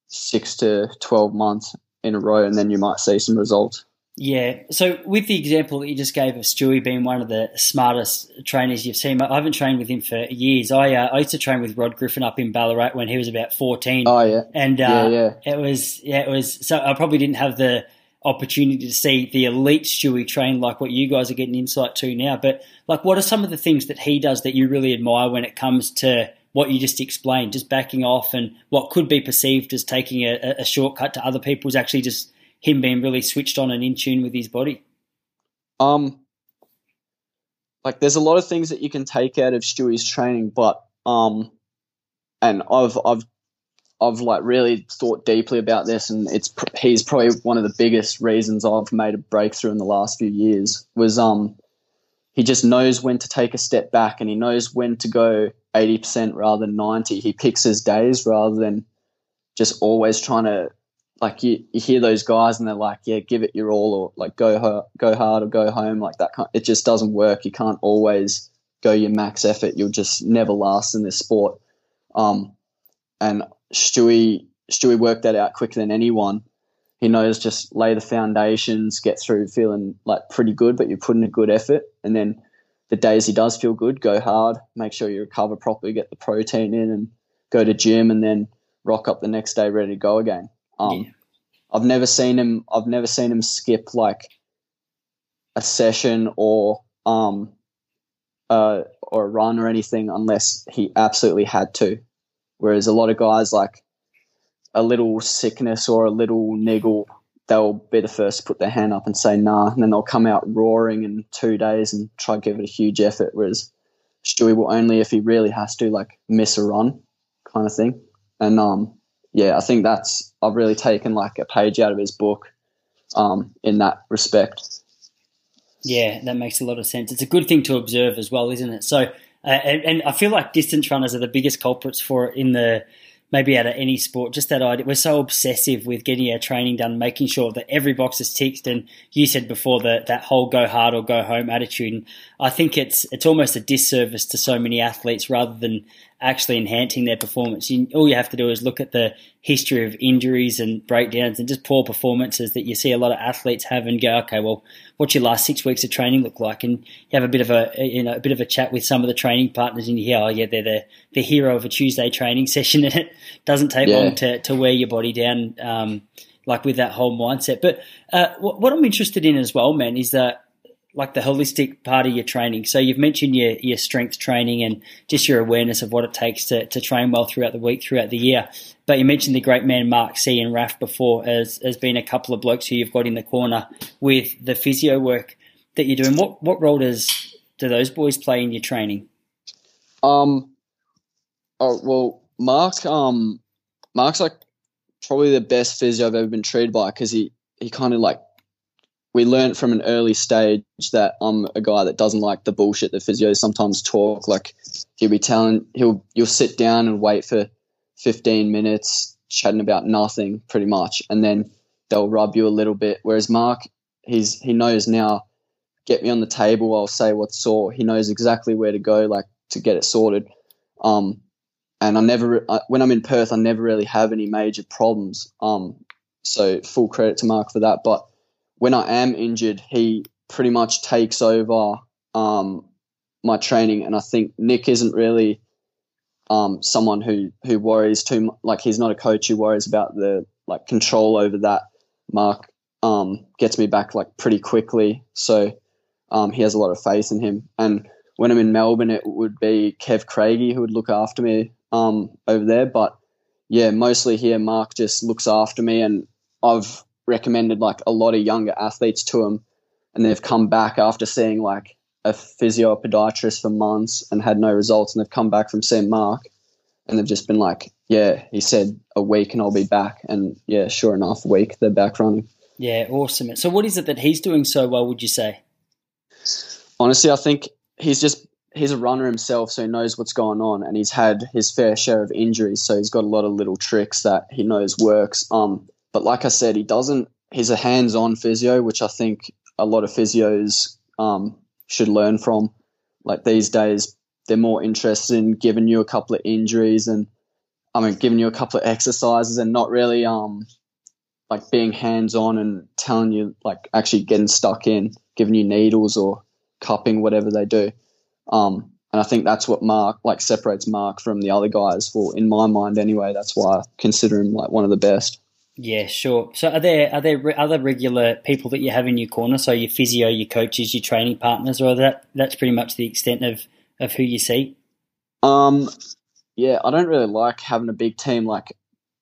six to twelve months in a row, and then you might see some results. Yeah. So with the example that you just gave of Stewie being one of the smartest trainers you've seen, I haven't trained with him for years. I uh, I used to train with Rod Griffin up in Ballarat when he was about fourteen. Oh yeah. And uh, yeah, yeah. it was yeah it was so I probably didn't have the opportunity to see the elite Stewie train like what you guys are getting insight to now. But like, what are some of the things that he does that you really admire when it comes to what you just explained, just backing off and what could be perceived as taking a, a shortcut to other people's actually just him being really switched on and in tune with his body? Um, like there's a lot of things that you can take out of Stewie's training, but um, and I've I've I've like really thought deeply about this, and it's he's probably one of the biggest reasons I've made a breakthrough in the last few years. Was um, he just knows when to take a step back, and he knows when to go eighty percent rather than ninety. He picks his days rather than just always trying to like you, you hear those guys and they're like, yeah, give it your all, or like go hard, go hard or go home, like that. Kind, it just doesn't work. You can't always go your max effort. You'll just never last in this sport. Um, and Stewie, Stewie worked that out quicker than anyone. He knows just lay the foundations, get through feeling like pretty good, but you put in a good effort, and then the days he does feel good, go hard, make sure you recover properly, get the protein in, and go to gym, and then rock up the next day ready to go again. Um, yeah. I've never seen him. I've never seen him skip like a session or um, uh, or a run or anything unless he absolutely had to. Whereas a lot of guys like a little sickness or a little niggle, they'll be the first to put their hand up and say nah, and then they'll come out roaring in two days and try to give it a huge effort. Whereas Stewie will only if he really has to like miss a run, kind of thing. And um, yeah, I think that's I've really taken like a page out of his book, um, in that respect. Yeah, that makes a lot of sense. It's a good thing to observe as well, isn't it? So, uh, and, and, I feel like distance runners are the biggest culprits for it in the maybe out of any sport. Just that idea, we're so obsessive with getting our training done, making sure that every box is ticked. And you said before that that whole go hard or go home attitude. And I think it's it's almost a disservice to so many athletes rather than actually enhancing their performance. You, all you have to do is look at the history of injuries and breakdowns and just poor performances that you see a lot of athletes have and go, okay, well, what's your last six weeks of training look like? And you have a bit of a you know a bit of a chat with some of the training partners, and you hear, oh yeah, they're the the hero of a Tuesday training session, and it doesn't take yeah. long to to wear your body down. Um, like with that whole mindset. But uh, what, what I'm interested in as well, man, is that like the holistic part of your training. So you've mentioned your, your strength training and just your awareness of what it takes to, to train well throughout the week, throughout the year. But you mentioned the great man Mark C and Raf before as as being a couple of blokes who you've got in the corner with the physio work that you're doing. What what role does do those boys play in your training? Um, oh well, Mark um, Mark's like probably the best physio I've ever been treated by because he he kind of like we learned from an early stage that I'm a guy that doesn't like the bullshit that physios sometimes talk. Like he'll be telling he'll you'll sit down and wait for 15 minutes chatting about nothing pretty much, and then they'll rub you a little bit. Whereas Mark, he's he knows now. Get me on the table. I'll say what's sore. He knows exactly where to go, like to get it sorted. Um, and I never, I, when I'm in Perth, I never really have any major problems. Um, so full credit to Mark for that. But when I am injured, he pretty much takes over um, my training, and I think Nick isn't really um, someone who who worries too much. Like he's not a coach who worries about the like control over that. Mark um, gets me back like pretty quickly, so um, he has a lot of faith in him. And when I'm in Melbourne, it would be Kev Craigie who would look after me um, over there. But yeah, mostly here, Mark just looks after me, and I've recommended like a lot of younger athletes to him, and they've come back after seeing like a physio podiatrist for months and had no results, and they've come back from St. Mark, and they've just been like, yeah, he said a week and I'll be back, and yeah, sure enough, week they're back running. Yeah, awesome. So, what is it that he's doing so well? Would you say? Honestly, I think he's just he's a runner himself, so he knows what's going on, and he's had his fair share of injuries, so he's got a lot of little tricks that he knows works. Um, but like I said, he doesn't. He's a hands-on physio, which I think a lot of physios um, should learn from. Like these days, they're more interested in giving you a couple of injuries and I mean giving you a couple of exercises and not really um like being hands-on and telling you like actually getting stuck in, giving you needles or cupping, whatever they do. Um, and I think that's what Mark like separates Mark from the other guys. For in my mind, anyway, that's why I consider him like one of the best. Yeah, sure. So are there are there other regular people that you have in your corner? So your physio, your coaches, your training partners, or that that's pretty much the extent of of who you see. Um, yeah, I don't really like having a big team. Like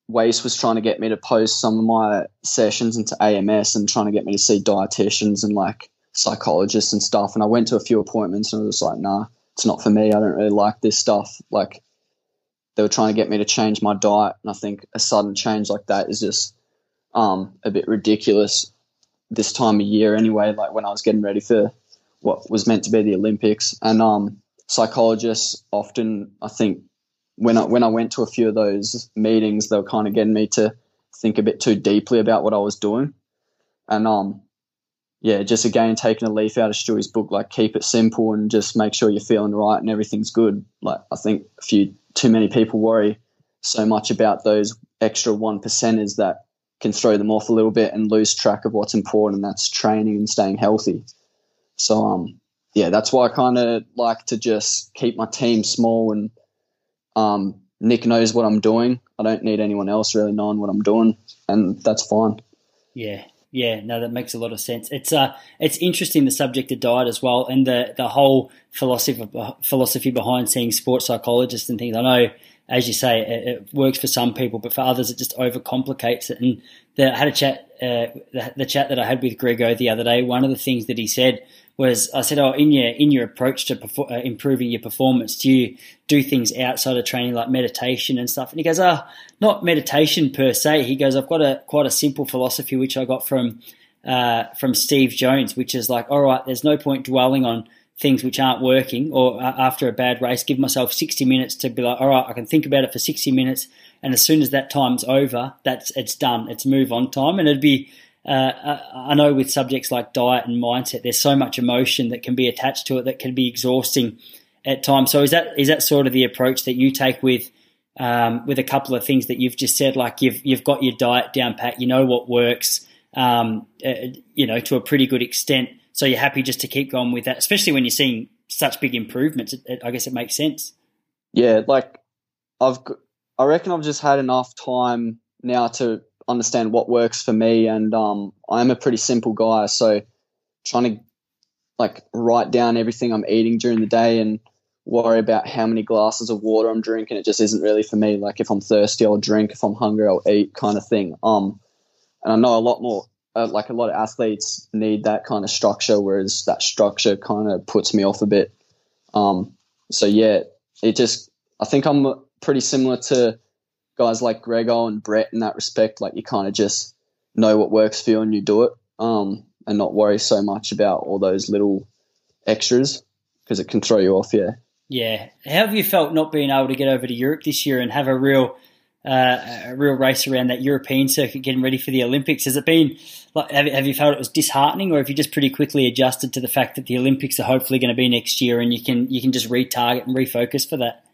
WAIS was trying to get me to post some of my sessions into AMS and trying to get me to see dietitians and like psychologists and stuff. And I went to a few appointments and I was like, nah, it's not for me. I don't really like this stuff. Like they were trying to get me to change my diet, and I think a sudden change like that is just um, a bit ridiculous this time of year. Anyway, like when I was getting ready for what was meant to be the Olympics, and um, psychologists often, I think, when I when I went to a few of those meetings, they were kind of getting me to think a bit too deeply about what I was doing, and um, yeah, just again taking a leaf out of Stewie's book, like keep it simple and just make sure you're feeling right and everything's good. Like I think a few too many people worry so much about those extra one percenters that can throw them off a little bit and lose track of what's important, and that's training and staying healthy. So um yeah, that's why I kind of like to just keep my team small and um Nick knows what I'm doing. I don't need anyone else really knowing what I'm doing, and that's fine. Yeah, yeah, no, that makes a lot of sense. It's uh, it's interesting the subject of diet as well, and the the whole philosophy philosophy behind seeing sports psychologists and things. I know as you say, it, it, works for some people, but for others, it just overcomplicates it. And the, I had a chat, uh, the, the, chat that I had with Grego the other day. One of the things that he said was, I said, "Oh, in your in your approach to perfor- uh, improving your performance, do you do things outside of training like meditation and stuff?" And he goes, "Ah, oh, not meditation per se." He goes, "I've got a quite a simple philosophy which I got from." Uh, from Steve Jones, which is like, all right, there's no point dwelling on things which aren't working or after a bad race, give myself 60 minutes to be like, all right, I can think about it for 60 minutes. And as soon as that time's over, that's it's done. It's move on time. And it'd be, uh, uh, I know with subjects like diet and mindset, there's so much emotion that can be attached to it that can be exhausting at times. So is that is that sort of the approach that you take with um, with a couple of things that you've just said? Like you've you've got your diet down pat, you know what works, um, uh, you know, to a pretty good extent. So you're happy just to keep going with that, especially when you're seeing such big improvements. It, it, I guess it makes sense. Yeah, like I've, I reckon I've just had enough time now to understand what works for me, and um, I'm a pretty simple guy, so trying to like write down everything I'm eating during the day and worry about how many glasses of water I'm drinking. It just isn't really for me. Like if I'm thirsty, I'll drink. If I'm hungry, I'll eat, kind of thing. Um, and I know a lot more uh, like a lot of athletes need that kind of structure, whereas that structure kind of puts me off a bit. Um, so yeah, it just I think I'm pretty similar to guys like Grego and Brett in that respect. Like you kind of just know what works for you and you do it, um, and not worry so much about all those little extras because it can throw you off. Yeah. Yeah. How have you felt not being able to get over to Europe this year and have a real uh, a real race around that European circuit, getting ready for the Olympics. Has it been like have, have you felt it was disheartening, or have you just pretty quickly adjusted to the fact that the Olympics are hopefully going to be next year, and you can you can just retarget and refocus for that?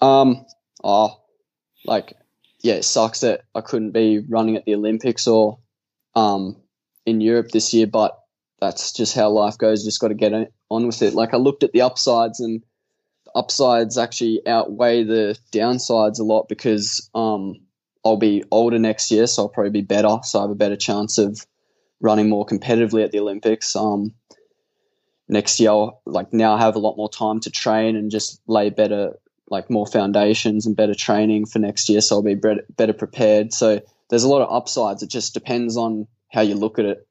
Um, oh, like yeah, it sucks that I couldn't be running at the Olympics or um in Europe this year, but that's just how life goes. You just got to get on with it. Like I looked at the upsides and upsides actually outweigh the downsides a lot because um, I'll be older next year, so I'll probably be better. So I have a better chance of running more competitively at the Olympics. Um, next year, I'll, like now, I have a lot more time to train and just lay better, like more foundations and better training for next year. So I'll be better, better prepared. So there's a lot of upsides. It just depends on how you look at it.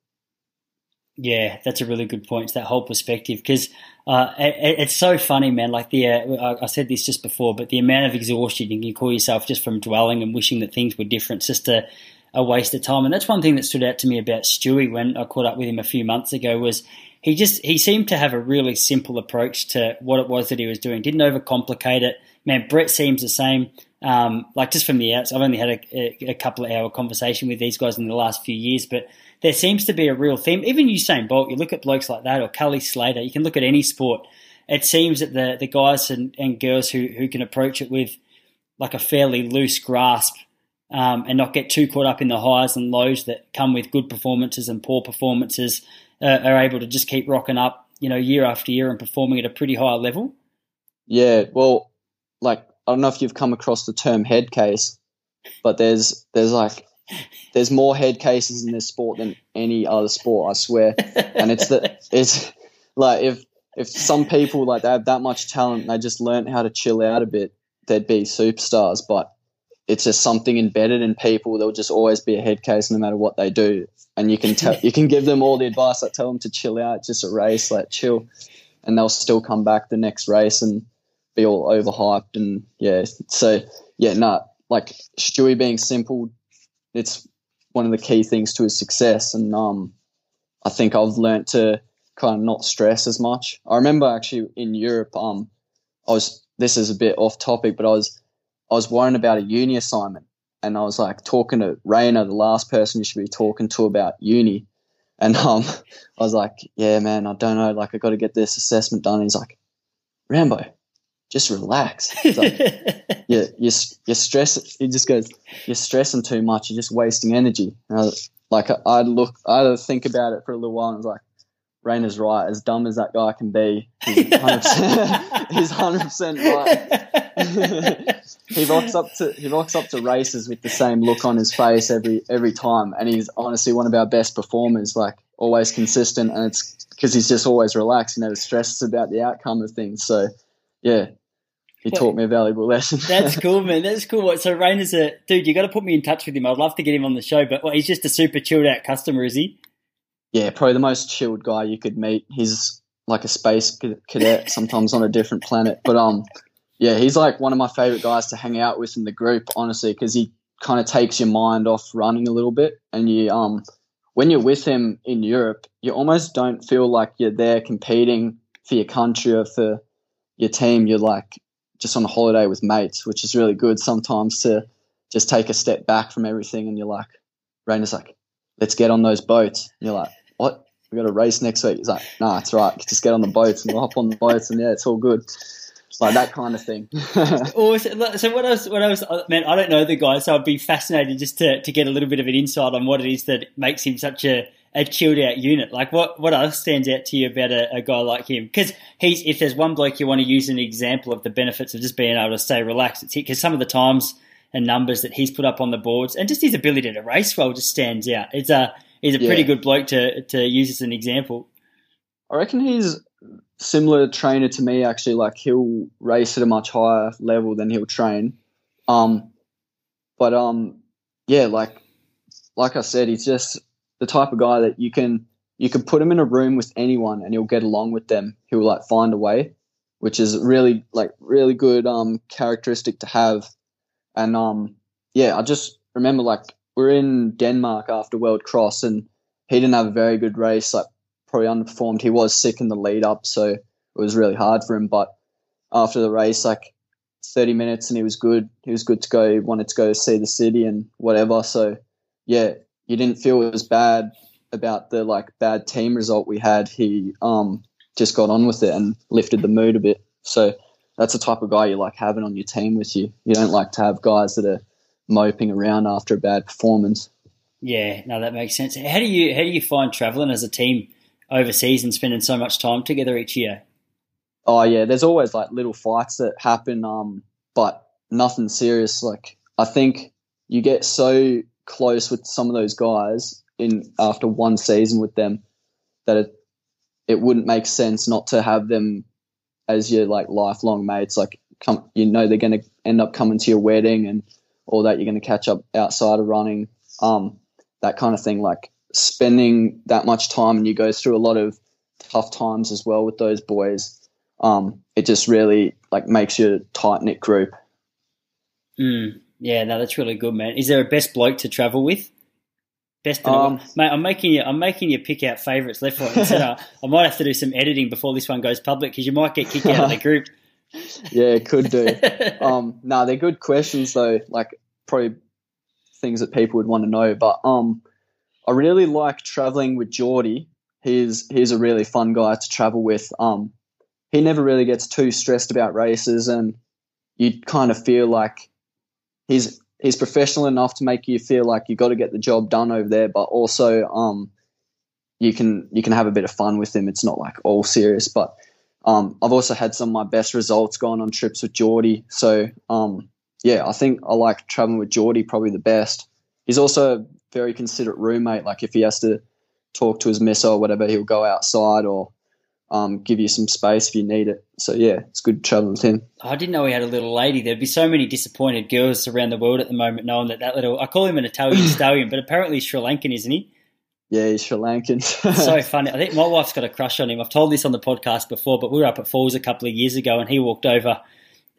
Yeah, that's a really good point. It's that whole perspective because uh, it, it's so funny, man. Like the uh, I said this just before, but the amount of exhaustion you can call yourself just from dwelling and wishing that things were different, just a, a waste of time. And that's one thing that stood out to me about Stewie when I caught up with him a few months ago was he just he seemed to have a really simple approach to what it was that he was doing. Didn't overcomplicate it. Man, Brett seems the same. Um, like just from the outside, I've only had a, a, a couple of hour conversation with these guys in the last few years, but there seems to be a real theme. Even Usain Bolt, you look at blokes like that, or Kelly Slater, you can look at any sport. It seems that the, the guys and, and girls who, who can approach it with like a fairly loose grasp um, and not get too caught up in the highs and lows that come with good performances and poor performances uh, are able to just keep rocking up, you know, year after year and performing at a pretty high level. Yeah, well, like I don't know if you've come across the term head case, but there's there's like there's more head cases in this sport than any other sport, I swear. and it's the it's like if if some people like they have that much talent, they just learn how to chill out a bit, they'd be superstars. But it's just something embedded in people. There'll just always be a head case no matter what they do. And you can tell you can give them all the advice, like tell them to chill out, just a race, like chill, and they'll still come back the next race and be all overhyped and yeah. So yeah, no, nah, like Stewie being simple, it's one of the key things to his success. And um, I think I've learned to kind of not stress as much. I remember actually in Europe, um, I was this is a bit off topic, but I was I was worrying about a uni assignment, and I was like talking to Rainer, the last person you should be talking to about uni, and um, I was like, yeah, man, I don't know, like I got to get this assessment done. And he's like, Rambo, just relax. Like, yeah, you're, you're stressing. He just goes, you're stressing too much. You're just wasting energy. I, like I'd look, I'd think about it for a little while, and I was like, Rainer's right. As dumb as that guy can be, he's 100%, he's 100% right. he rocks up to he rocks up to races with the same look on his face every every time, and he's honestly one of our best performers. Like always consistent, and it's because he's just always relaxed. He never stresses about the outcome of things. So, yeah, he taught me a valuable lesson. That's cool, man. That's cool. So Rainer's a dude. You got to put me in touch with him. I'd love to get him on the show, but well, he's just a super chilled out customer, is he? Yeah, probably the most chilled guy you could meet. He's like a space cadet, sometimes on a different planet. But um, yeah, he's like one of my favorite guys to hang out with in the group, honestly, because he kind of takes your mind off running a little bit, and you um, when you're with him in Europe, you almost don't feel like you're there competing for your country or for your team. You're like just on a holiday with mates, which is really good sometimes to just take a step back from everything and you're like, Rainer's like, let's get on those boats. And you're like, what? We got a race next week. He's like, nah, it's right. Just get on the boats and we'll hop on the boats and yeah, it's all good. Like that kind of thing. awesome. So what else? What else? Man, I don't know the guy, so I'd be fascinated just to, to get a little bit of an insight on what it is that makes him such a a chilled out unit. Like what what else stands out to you about a, a guy like him? Because he's if there's one bloke you want to use an example of the benefits of just being able to stay relaxed, it's because some of the times and numbers that he's put up on the boards and just his ability to race well just stands out. It's a he's a yeah. pretty good bloke to to use as an example. I reckon he's similar trainer to me actually. Like he'll race at a much higher level than he'll train. Um, but um, yeah, like like I said, he's just the type of guy that you can you can put him in a room with anyone and he'll get along with them. He'll like find a way, which is really like really good um characteristic to have. And um yeah, I just remember like we're in Denmark after World Cross and he didn't have a very good race, like probably underperformed. He was sick in the lead up, so it was really hard for him. But after the race, like 30 minutes and he was good. He was good to go. He wanted to go see the city and whatever. So yeah, you didn't feel as bad about the like bad team result we had. He um, just got on with it and lifted the mood a bit. So that's the type of guy you like having on your team with you. You don't like to have guys that are moping around after a bad performance. Yeah, no, that makes sense. How do you how do you find traveling as a team overseas and spending so much time together each year? Oh yeah, there's always like little fights that happen, um, but nothing serious. Like I think you get so close with some of those guys in after one season with them that it it wouldn't make sense not to have them as your like lifelong mates. Like come, you know, they're going to end up coming to your wedding and all that. You're going to catch up outside of running, um, that kind of thing. Like spending that much time and you go through a lot of tough times as well with those boys. Um, it just really like makes you a tight knit group. Mm. Yeah, no, that's really good, man. Is there a best bloke to travel with? Best, um, mate. I'm making you. I'm making you pick out favourites left, right, and centre. I might have to do some editing before this one goes public because you might get kicked out of the group. yeah, could do. um, no, nah, they're good questions though. Like probably things that people would want to know. But um, I really like traveling with Jordy. He's he's a really fun guy to travel with. Um, he never really gets too stressed about races, and you kind of feel like he's he's professional enough to make you feel like you got to get the job done over there, but also um, you can you can have a bit of fun with him. It's not like all serious, but um, I've also had some of my best results going on trips with Jordy. So um, yeah, I think I like traveling with Jordy probably the best. He's also a very considerate roommate. Like if he has to talk to his miss or whatever, he'll go outside or um, give you some space if you need it. So yeah, it's good traveling with him. I didn't know he had a little lady. There'd be so many disappointed girls around the world at the moment, knowing that that little I call him an Italian stallion, but apparently he's Sri Lankan, isn't he? Yeah, he's Sri Lankan. so funny. I think my wife's got a crush on him. I've told this on the podcast before, but we were up at Falls a couple of years ago, and he walked over,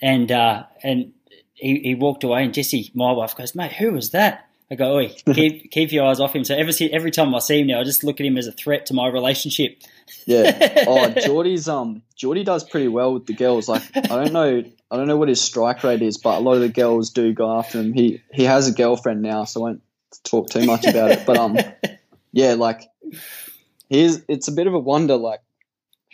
and uh, and he, he walked away, and Jesse, my wife, goes, "Mate, who was that?" I go, "Oi, keep keep your eyes off him." So every every time I see him now, I just look at him as a threat to my relationship. Yeah. Oh, Jordy's um Jordy does pretty well with the girls. Like I don't know I don't know what his strike rate is, but a lot of the girls do go after him. He he has a girlfriend now, so I won't talk too much about it. But um yeah, like he's it's a bit of a wonder like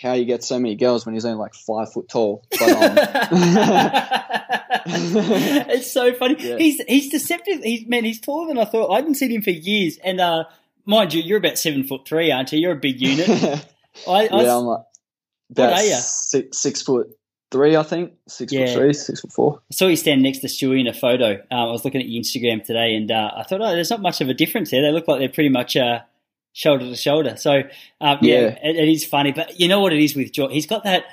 how you get so many girls when he's only like five foot tall. But, um, it's so funny. Yeah. He's he's deceptive. He's man, he's taller than I thought. I hadn't seen him for years. And uh, mind you, you're about seven foot three, aren't you? You're a big unit. I, I yeah, I'm like about what are you? Six, six foot three, I think. Six yeah. foot three, six foot four. I saw you stand next to Stewie in a photo. Um, I was looking at your Instagram today, and uh, I thought, oh, there's not much of a difference there. They look like they're pretty much uh, shoulder to shoulder. So um, yeah, yeah. It, it is funny, but you know what it is with George? He's got that,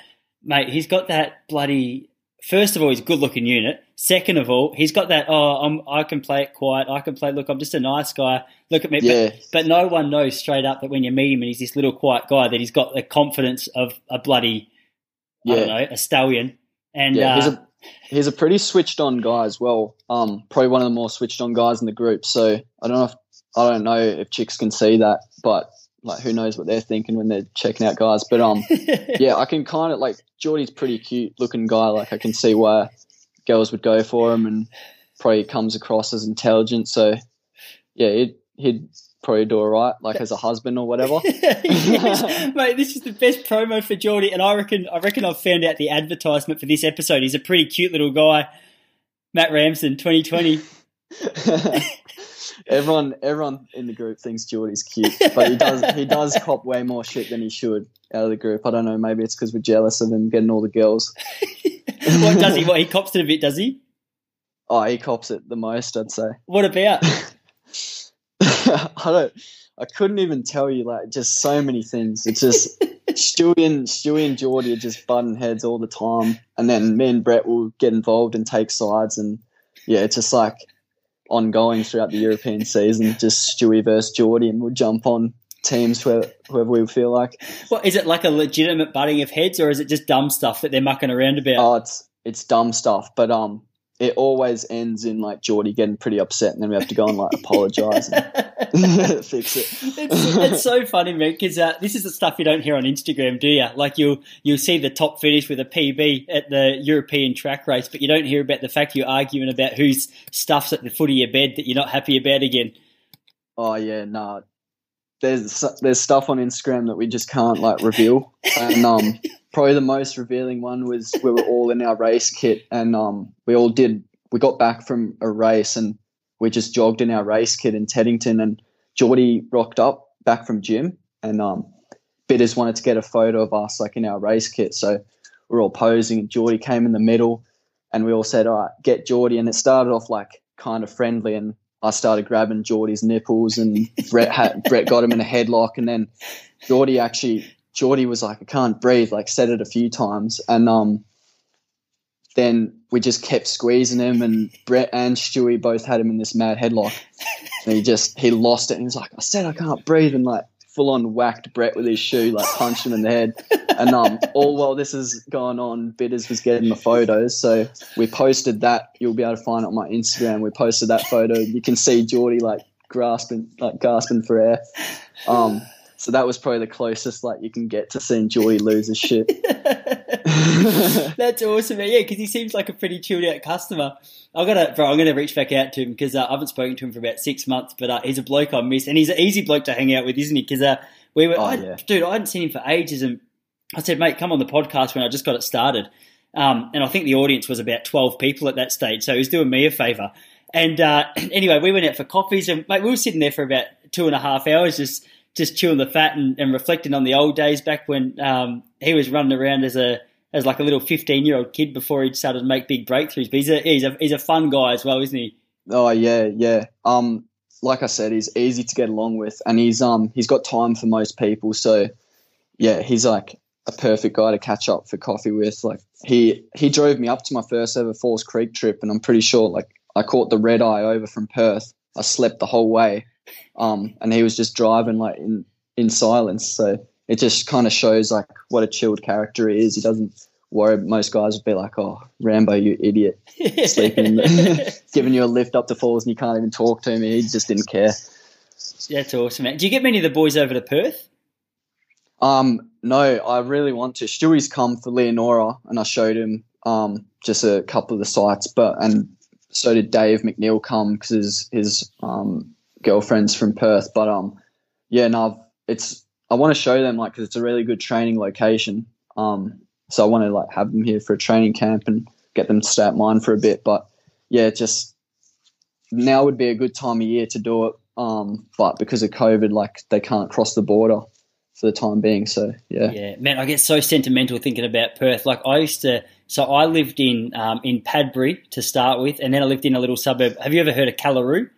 mate. He's got that bloody first of all, he's a good looking unit. Second of all, he's got that, oh, I'm, I can play it quiet. I can play, look, I'm just a nice guy. Look at me. Yeah. But, but no one knows straight up that when you meet him and he's this little quiet guy, that he's got the confidence of a bloody, I don't know, a stallion. And Yeah, he's uh, a he's a pretty switched on guy as well. Um, probably one of the more switched on guys in the group. So I don't know if I don't know if chicks can see that, but like who knows what they're thinking when they're checking out guys. But um, yeah, I can kind of like Jordy's pretty cute looking guy. Like I can see why girls would go for him, and probably comes across as intelligent. So yeah, he'd, he'd probably do all right, like as a husband or whatever. Yes. mate, this is the best promo for Jordy, and I reckon I reckon I've found out the advertisement for this episode. He's a pretty cute little guy, Matt Ramsden, 2020. everyone, everyone in the group thinks Jordy's cute, but he does he does cop way more shit than he should out of the group. I don't know. Maybe it's because we're jealous of him getting all the girls. what does he? What he cops it a bit? Does he? Oh, he cops it the most, I'd say. What about? I don't. I couldn't even tell you like just so many things. It's just Stewie and Stewie and Jordy are just button heads all the time, and then me and Brett will get involved and take sides, and yeah, it's just like ongoing throughout the European season. Just Stewie versus Jordy, and we'll jump on teams where whoever we feel like. What is it like a legitimate butting of heads, or is it just dumb stuff that they're mucking around about? Oh, it's it's dumb stuff, but um, it always ends in like Jordy getting pretty upset, and then we have to go and like apologize and fix it. it's, it's so funny, man, because uh, this is the stuff you don't hear on Instagram, do you? Like you'll you'll see the top finish with a PB at the European track race, but you don't hear about the fact you're arguing about whose stuff's at the foot of your bed that you're not happy about again. Oh yeah, no. There's there's stuff on Instagram that we just can't like reveal, and um, probably the most revealing one was we were all in our race kit, and um, we all did. We got back from a race, and we just jogged in our race kit in Teddington, and Jordy rocked up back from gym, and um, bidders wanted to get a photo of us like in our race kit, so we're all posing, and Jordy came in the middle, and we all said, "All right, get Jordy," and it started off like kind of friendly, and I started grabbing Jordy's nipples, and Brett had, Brett got him in a headlock, and then Jordy actually Jordy was like, I can't breathe, like said it a few times, and um, then we just kept squeezing him, and Brett and Stewie both had him in this mad headlock, and he just he lost it, and he was like, I said I can't breathe, and like full on whacked Brett with his shoe, like punched him in the head, and um, all while this is going on, Bitters was getting the photos, so we posted that. You'll be able to find it on my Instagram. We posted that photo. You can see Jordy like grasping, like gasping for air. Um, so that was probably the closest like you can get to seeing Jordy lose his shit. That's awesome, man. Yeah, because he seems like a pretty chilled out customer. I gotta, bro. I'm gonna reach back out to him because uh, I haven't spoken to him for about six months. But uh, he's a bloke I miss, and he's an easy bloke to hang out with, isn't he? Because uh, we were, Oh, I, yeah. dude, I hadn't seen him for ages, and I said, mate, come on the podcast when I just got it started. Um, and I think the audience was about 12 people at that stage, so he was doing me a favour. And uh, anyway, we went out for coffees, and mate, we were sitting there for about two and a half hours, just just chewing the fat and, and reflecting on the old days back when um, he was running around as a as like a little 15 year old kid before he started to make big breakthroughs. But he's a he's a he's a fun guy as well, isn't he? Oh yeah, yeah. Um, like I said, he's easy to get along with, and he's um he's got time for most people. So yeah, he's like a perfect guy to catch up for coffee with. Like he he drove me up to my first ever Falls Creek trip, and I'm pretty sure like I caught the red eye over from Perth. I slept the whole way, um, and he was just driving like in in silence. So it just kind of shows like what a chilled character he is. He doesn't worry. Most guys would be like, "Oh, Rambo, you idiot." sleeping, giving you a lift up to falls, and you can't even talk to me. He just didn't care. That's awesome, man. Do you get many of the boys over to Perth? Um, no, I really want to. Stewie's come for Leonora, and I showed him um just a couple of the sites, but and so did Dave McNeill come because his his um girlfriend's from Perth. But um, yeah, no, I've, it's I want to show them like because it's a really good training location. Um, so I want to like have them here for a training camp and get them to stay at mine for a bit. But yeah, just now would be a good time of year to do it. Um, but because of COVID, like they can't cross the border for the time being. So yeah, Yeah, man, I get so sentimental thinking about Perth. Like I used to, so I lived in um, in Padbury to start with, and then I lived in a little suburb. Have you ever heard of Kallaroo?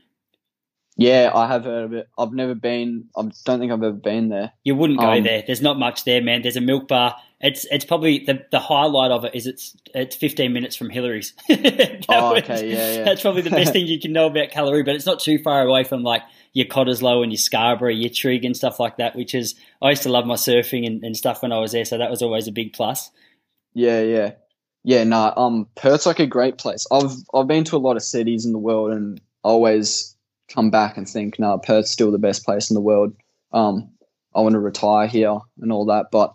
Yeah, I have heard of it. I've never been. I don't think I've ever been there. You wouldn't go Um, there. There's not much there, man. There's a milk bar. It's it's probably the, the highlight of it is it's it's 15 minutes from Hillarys. Oh, was- okay, yeah, yeah. That's probably the best thing you can know about Kallaroo, but it's not too far away from like your Cottesloe and your Scarborough, your Trigg and stuff like that. Which is I used to love my surfing and, and stuff when I was there, so that was always a big plus. Yeah, yeah, yeah. No, um, Perth's like a great place. I've I've been to a lot of cities in the world, and always come back and think, no, Perth's still the best place in the world. Um, I want to retire here and all that, but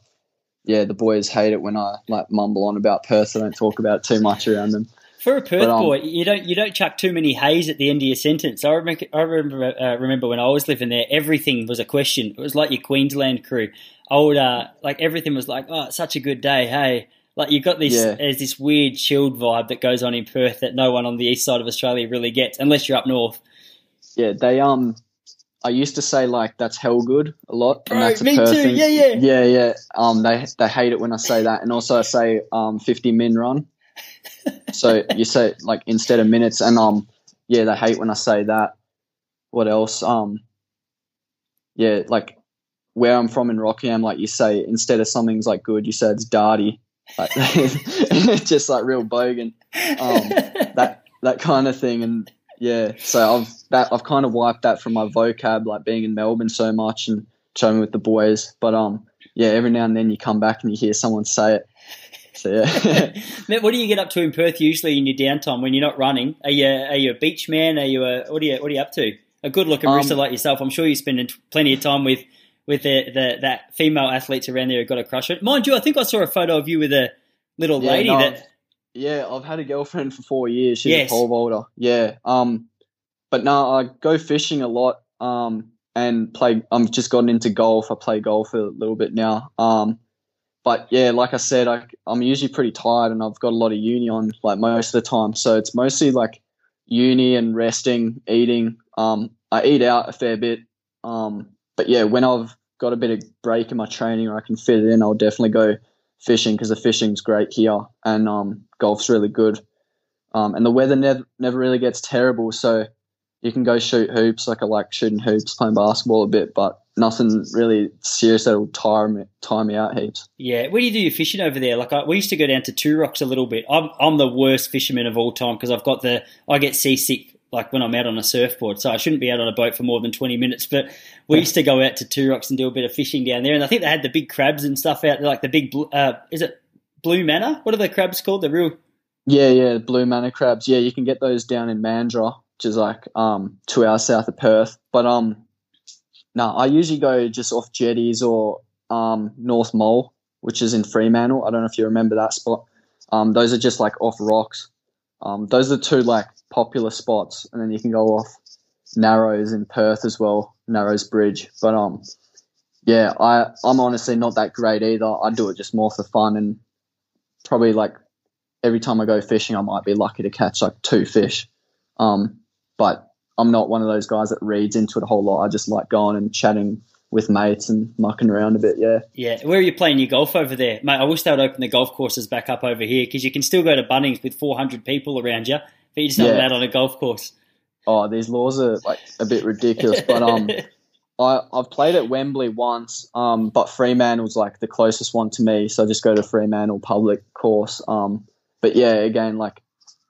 yeah, the boys hate it when I like mumble on about Perth. I don't talk about it too much around them. For a Perth But, um, boy, you don't you don't chuck too many hays at the end of your sentence. I remember I remember uh, remember when I was living there, everything was a question. It was like your Queensland crew. I would uh, like everything was like, oh, it's such a good day. Hey, like you got this Yeah. there's this weird chilled vibe that goes on in Perth that no one on the east side of Australia really gets, unless you're up north. Yeah, they um, I used to say like that's hell good a lot, Bro, and that's a me too. thing. Yeah, yeah. yeah, yeah. Um, they they hate it when I say that, and also I say um fifty min run. so you say like instead of minutes, and um, yeah, they hate when I say that. What else? Um, yeah, like where I'm from in Rockingham, like you say instead of something's like good, you say it's darty. Like, just like real bogan Um, that that kind of thing and yeah so i've that i've kind of wiped that from my vocab like being in melbourne so much and showing with the boys but um yeah every now and then you come back and you hear someone say it so yeah Matt, what do you get up to in Perth usually in your downtime when you're not running? Are you are you a beach man? Are you a what are you what are you up to? A good looking Um, wrestler like yourself, I'm sure you're spending plenty of time with with the, the that female athletes around there who've got a crush on it. Mind you, I think I saw a photo of you with a little Yeah, lady no, that yeah i've had a girlfriend for four years. She's Yes. a pole vaulter yeah um but no i go fishing a lot um and play i'm just gotten into golf. I play golf a little bit now um but yeah like i said I, i'm usually pretty tired and i've got a lot of uni on like most of the time. So it's mostly like uni and resting eating. Um i eat out a fair bit um but yeah when i've got a bit of break in my training or i can fit it in i'll definitely go fishing because the fishing's great here. And um, golf's really good. Um, and the weather never never really gets terrible, so you can go shoot hoops. Like I like shooting hoops, playing basketball a bit, but nothing really serious that'll tire me tire me out heaps. yeah. Where do you do your fishing over there? Like I, we used to go down to Two Rocks a little bit. I'm I'm the worst fisherman of all time because I've got the I get seasick like when I'm out on a surfboard, so I shouldn't be out on a boat for more than 20 minutes. But we used to go out to Two Rocks and do a bit of fishing down there, and I think they had the big crabs and stuff out there, like the big uh, is it blue manna? What are the crabs called? The real Yeah, yeah, blue manna crabs. Yeah, you can get those down in Mandurah, which is like um two hours south of Perth. But um, no, I usually go just off jetties or um North Mole, which is in Fremantle. I don't know if you remember that spot. Um, those are just like off rocks. Um, those are two like popular spots, and then you can go off Narrows in Perth as well, Narrows Bridge. But um, yeah, I I'm honestly not that great either. I do it just more for fun and probably like every time I go fishing, I might be lucky to catch like two fish. Um, but I'm not one of those guys that reads into it a whole lot. I just like going and chatting with mates and mucking around a bit. Yeah. Yeah, where are you playing your golf over there, mate? I wish they would open the golf courses back up over here because you can still go to Bunnings with 400 people around you, but you're just not Yeah. allowed on a golf course. Oh, these laws are like a bit ridiculous, but um, I I've played at Wembley once, um, but Fremantle's like the closest one to me, so I just go to Fremantle public course. Um, but yeah, again, like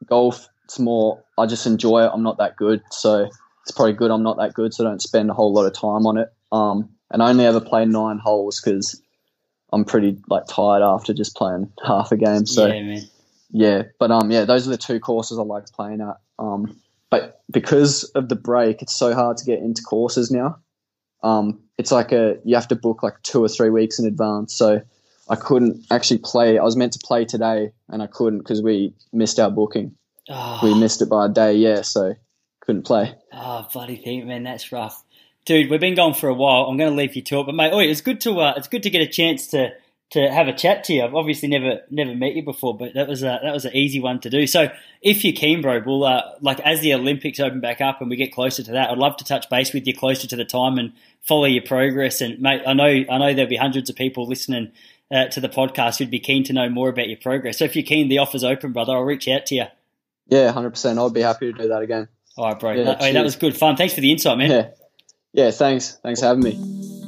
golf, it's more I just enjoy it. I'm not that good, so it's probably good I'm not that good, so I don't spend a whole lot of time on it. Um, and I only ever play nine holes because I'm pretty like tired after just playing half a game. So yeah, yeah, but um, yeah, those are the two courses I like playing at. Um, but because of the break, it's so hard to get into courses now. Um, it's like a you have to book like two or three weeks in advance. So I couldn't actually play. I was meant to play today, and I couldn't because we missed our booking. Oh, We missed it by a day. Yeah, so couldn't play. oh, bloody thing, man, that's rough. Dude, we've been going for a while. I'm going to leave you to it, but mate, oi, it's good to uh, it's good to get a chance to to have a chat to you. I've obviously never never met you before, but that was a, that was an easy one to do. So if you're keen, bro, we'll uh, like as the Olympics open back up and we get closer to that, I'd love to touch base with you closer to the time and follow your progress. And mate, I know I know there'll be hundreds of people listening uh, to the podcast who'd be keen to know more about your progress. So if you're keen, the offer's open, brother. I'll reach out to you. Yeah, hundred percent. I'd be happy to do that again. All right, bro. Yeah, that, that was good fun. Thanks for the insight, man. Yeah. Yeah, thanks. Thanks for having me.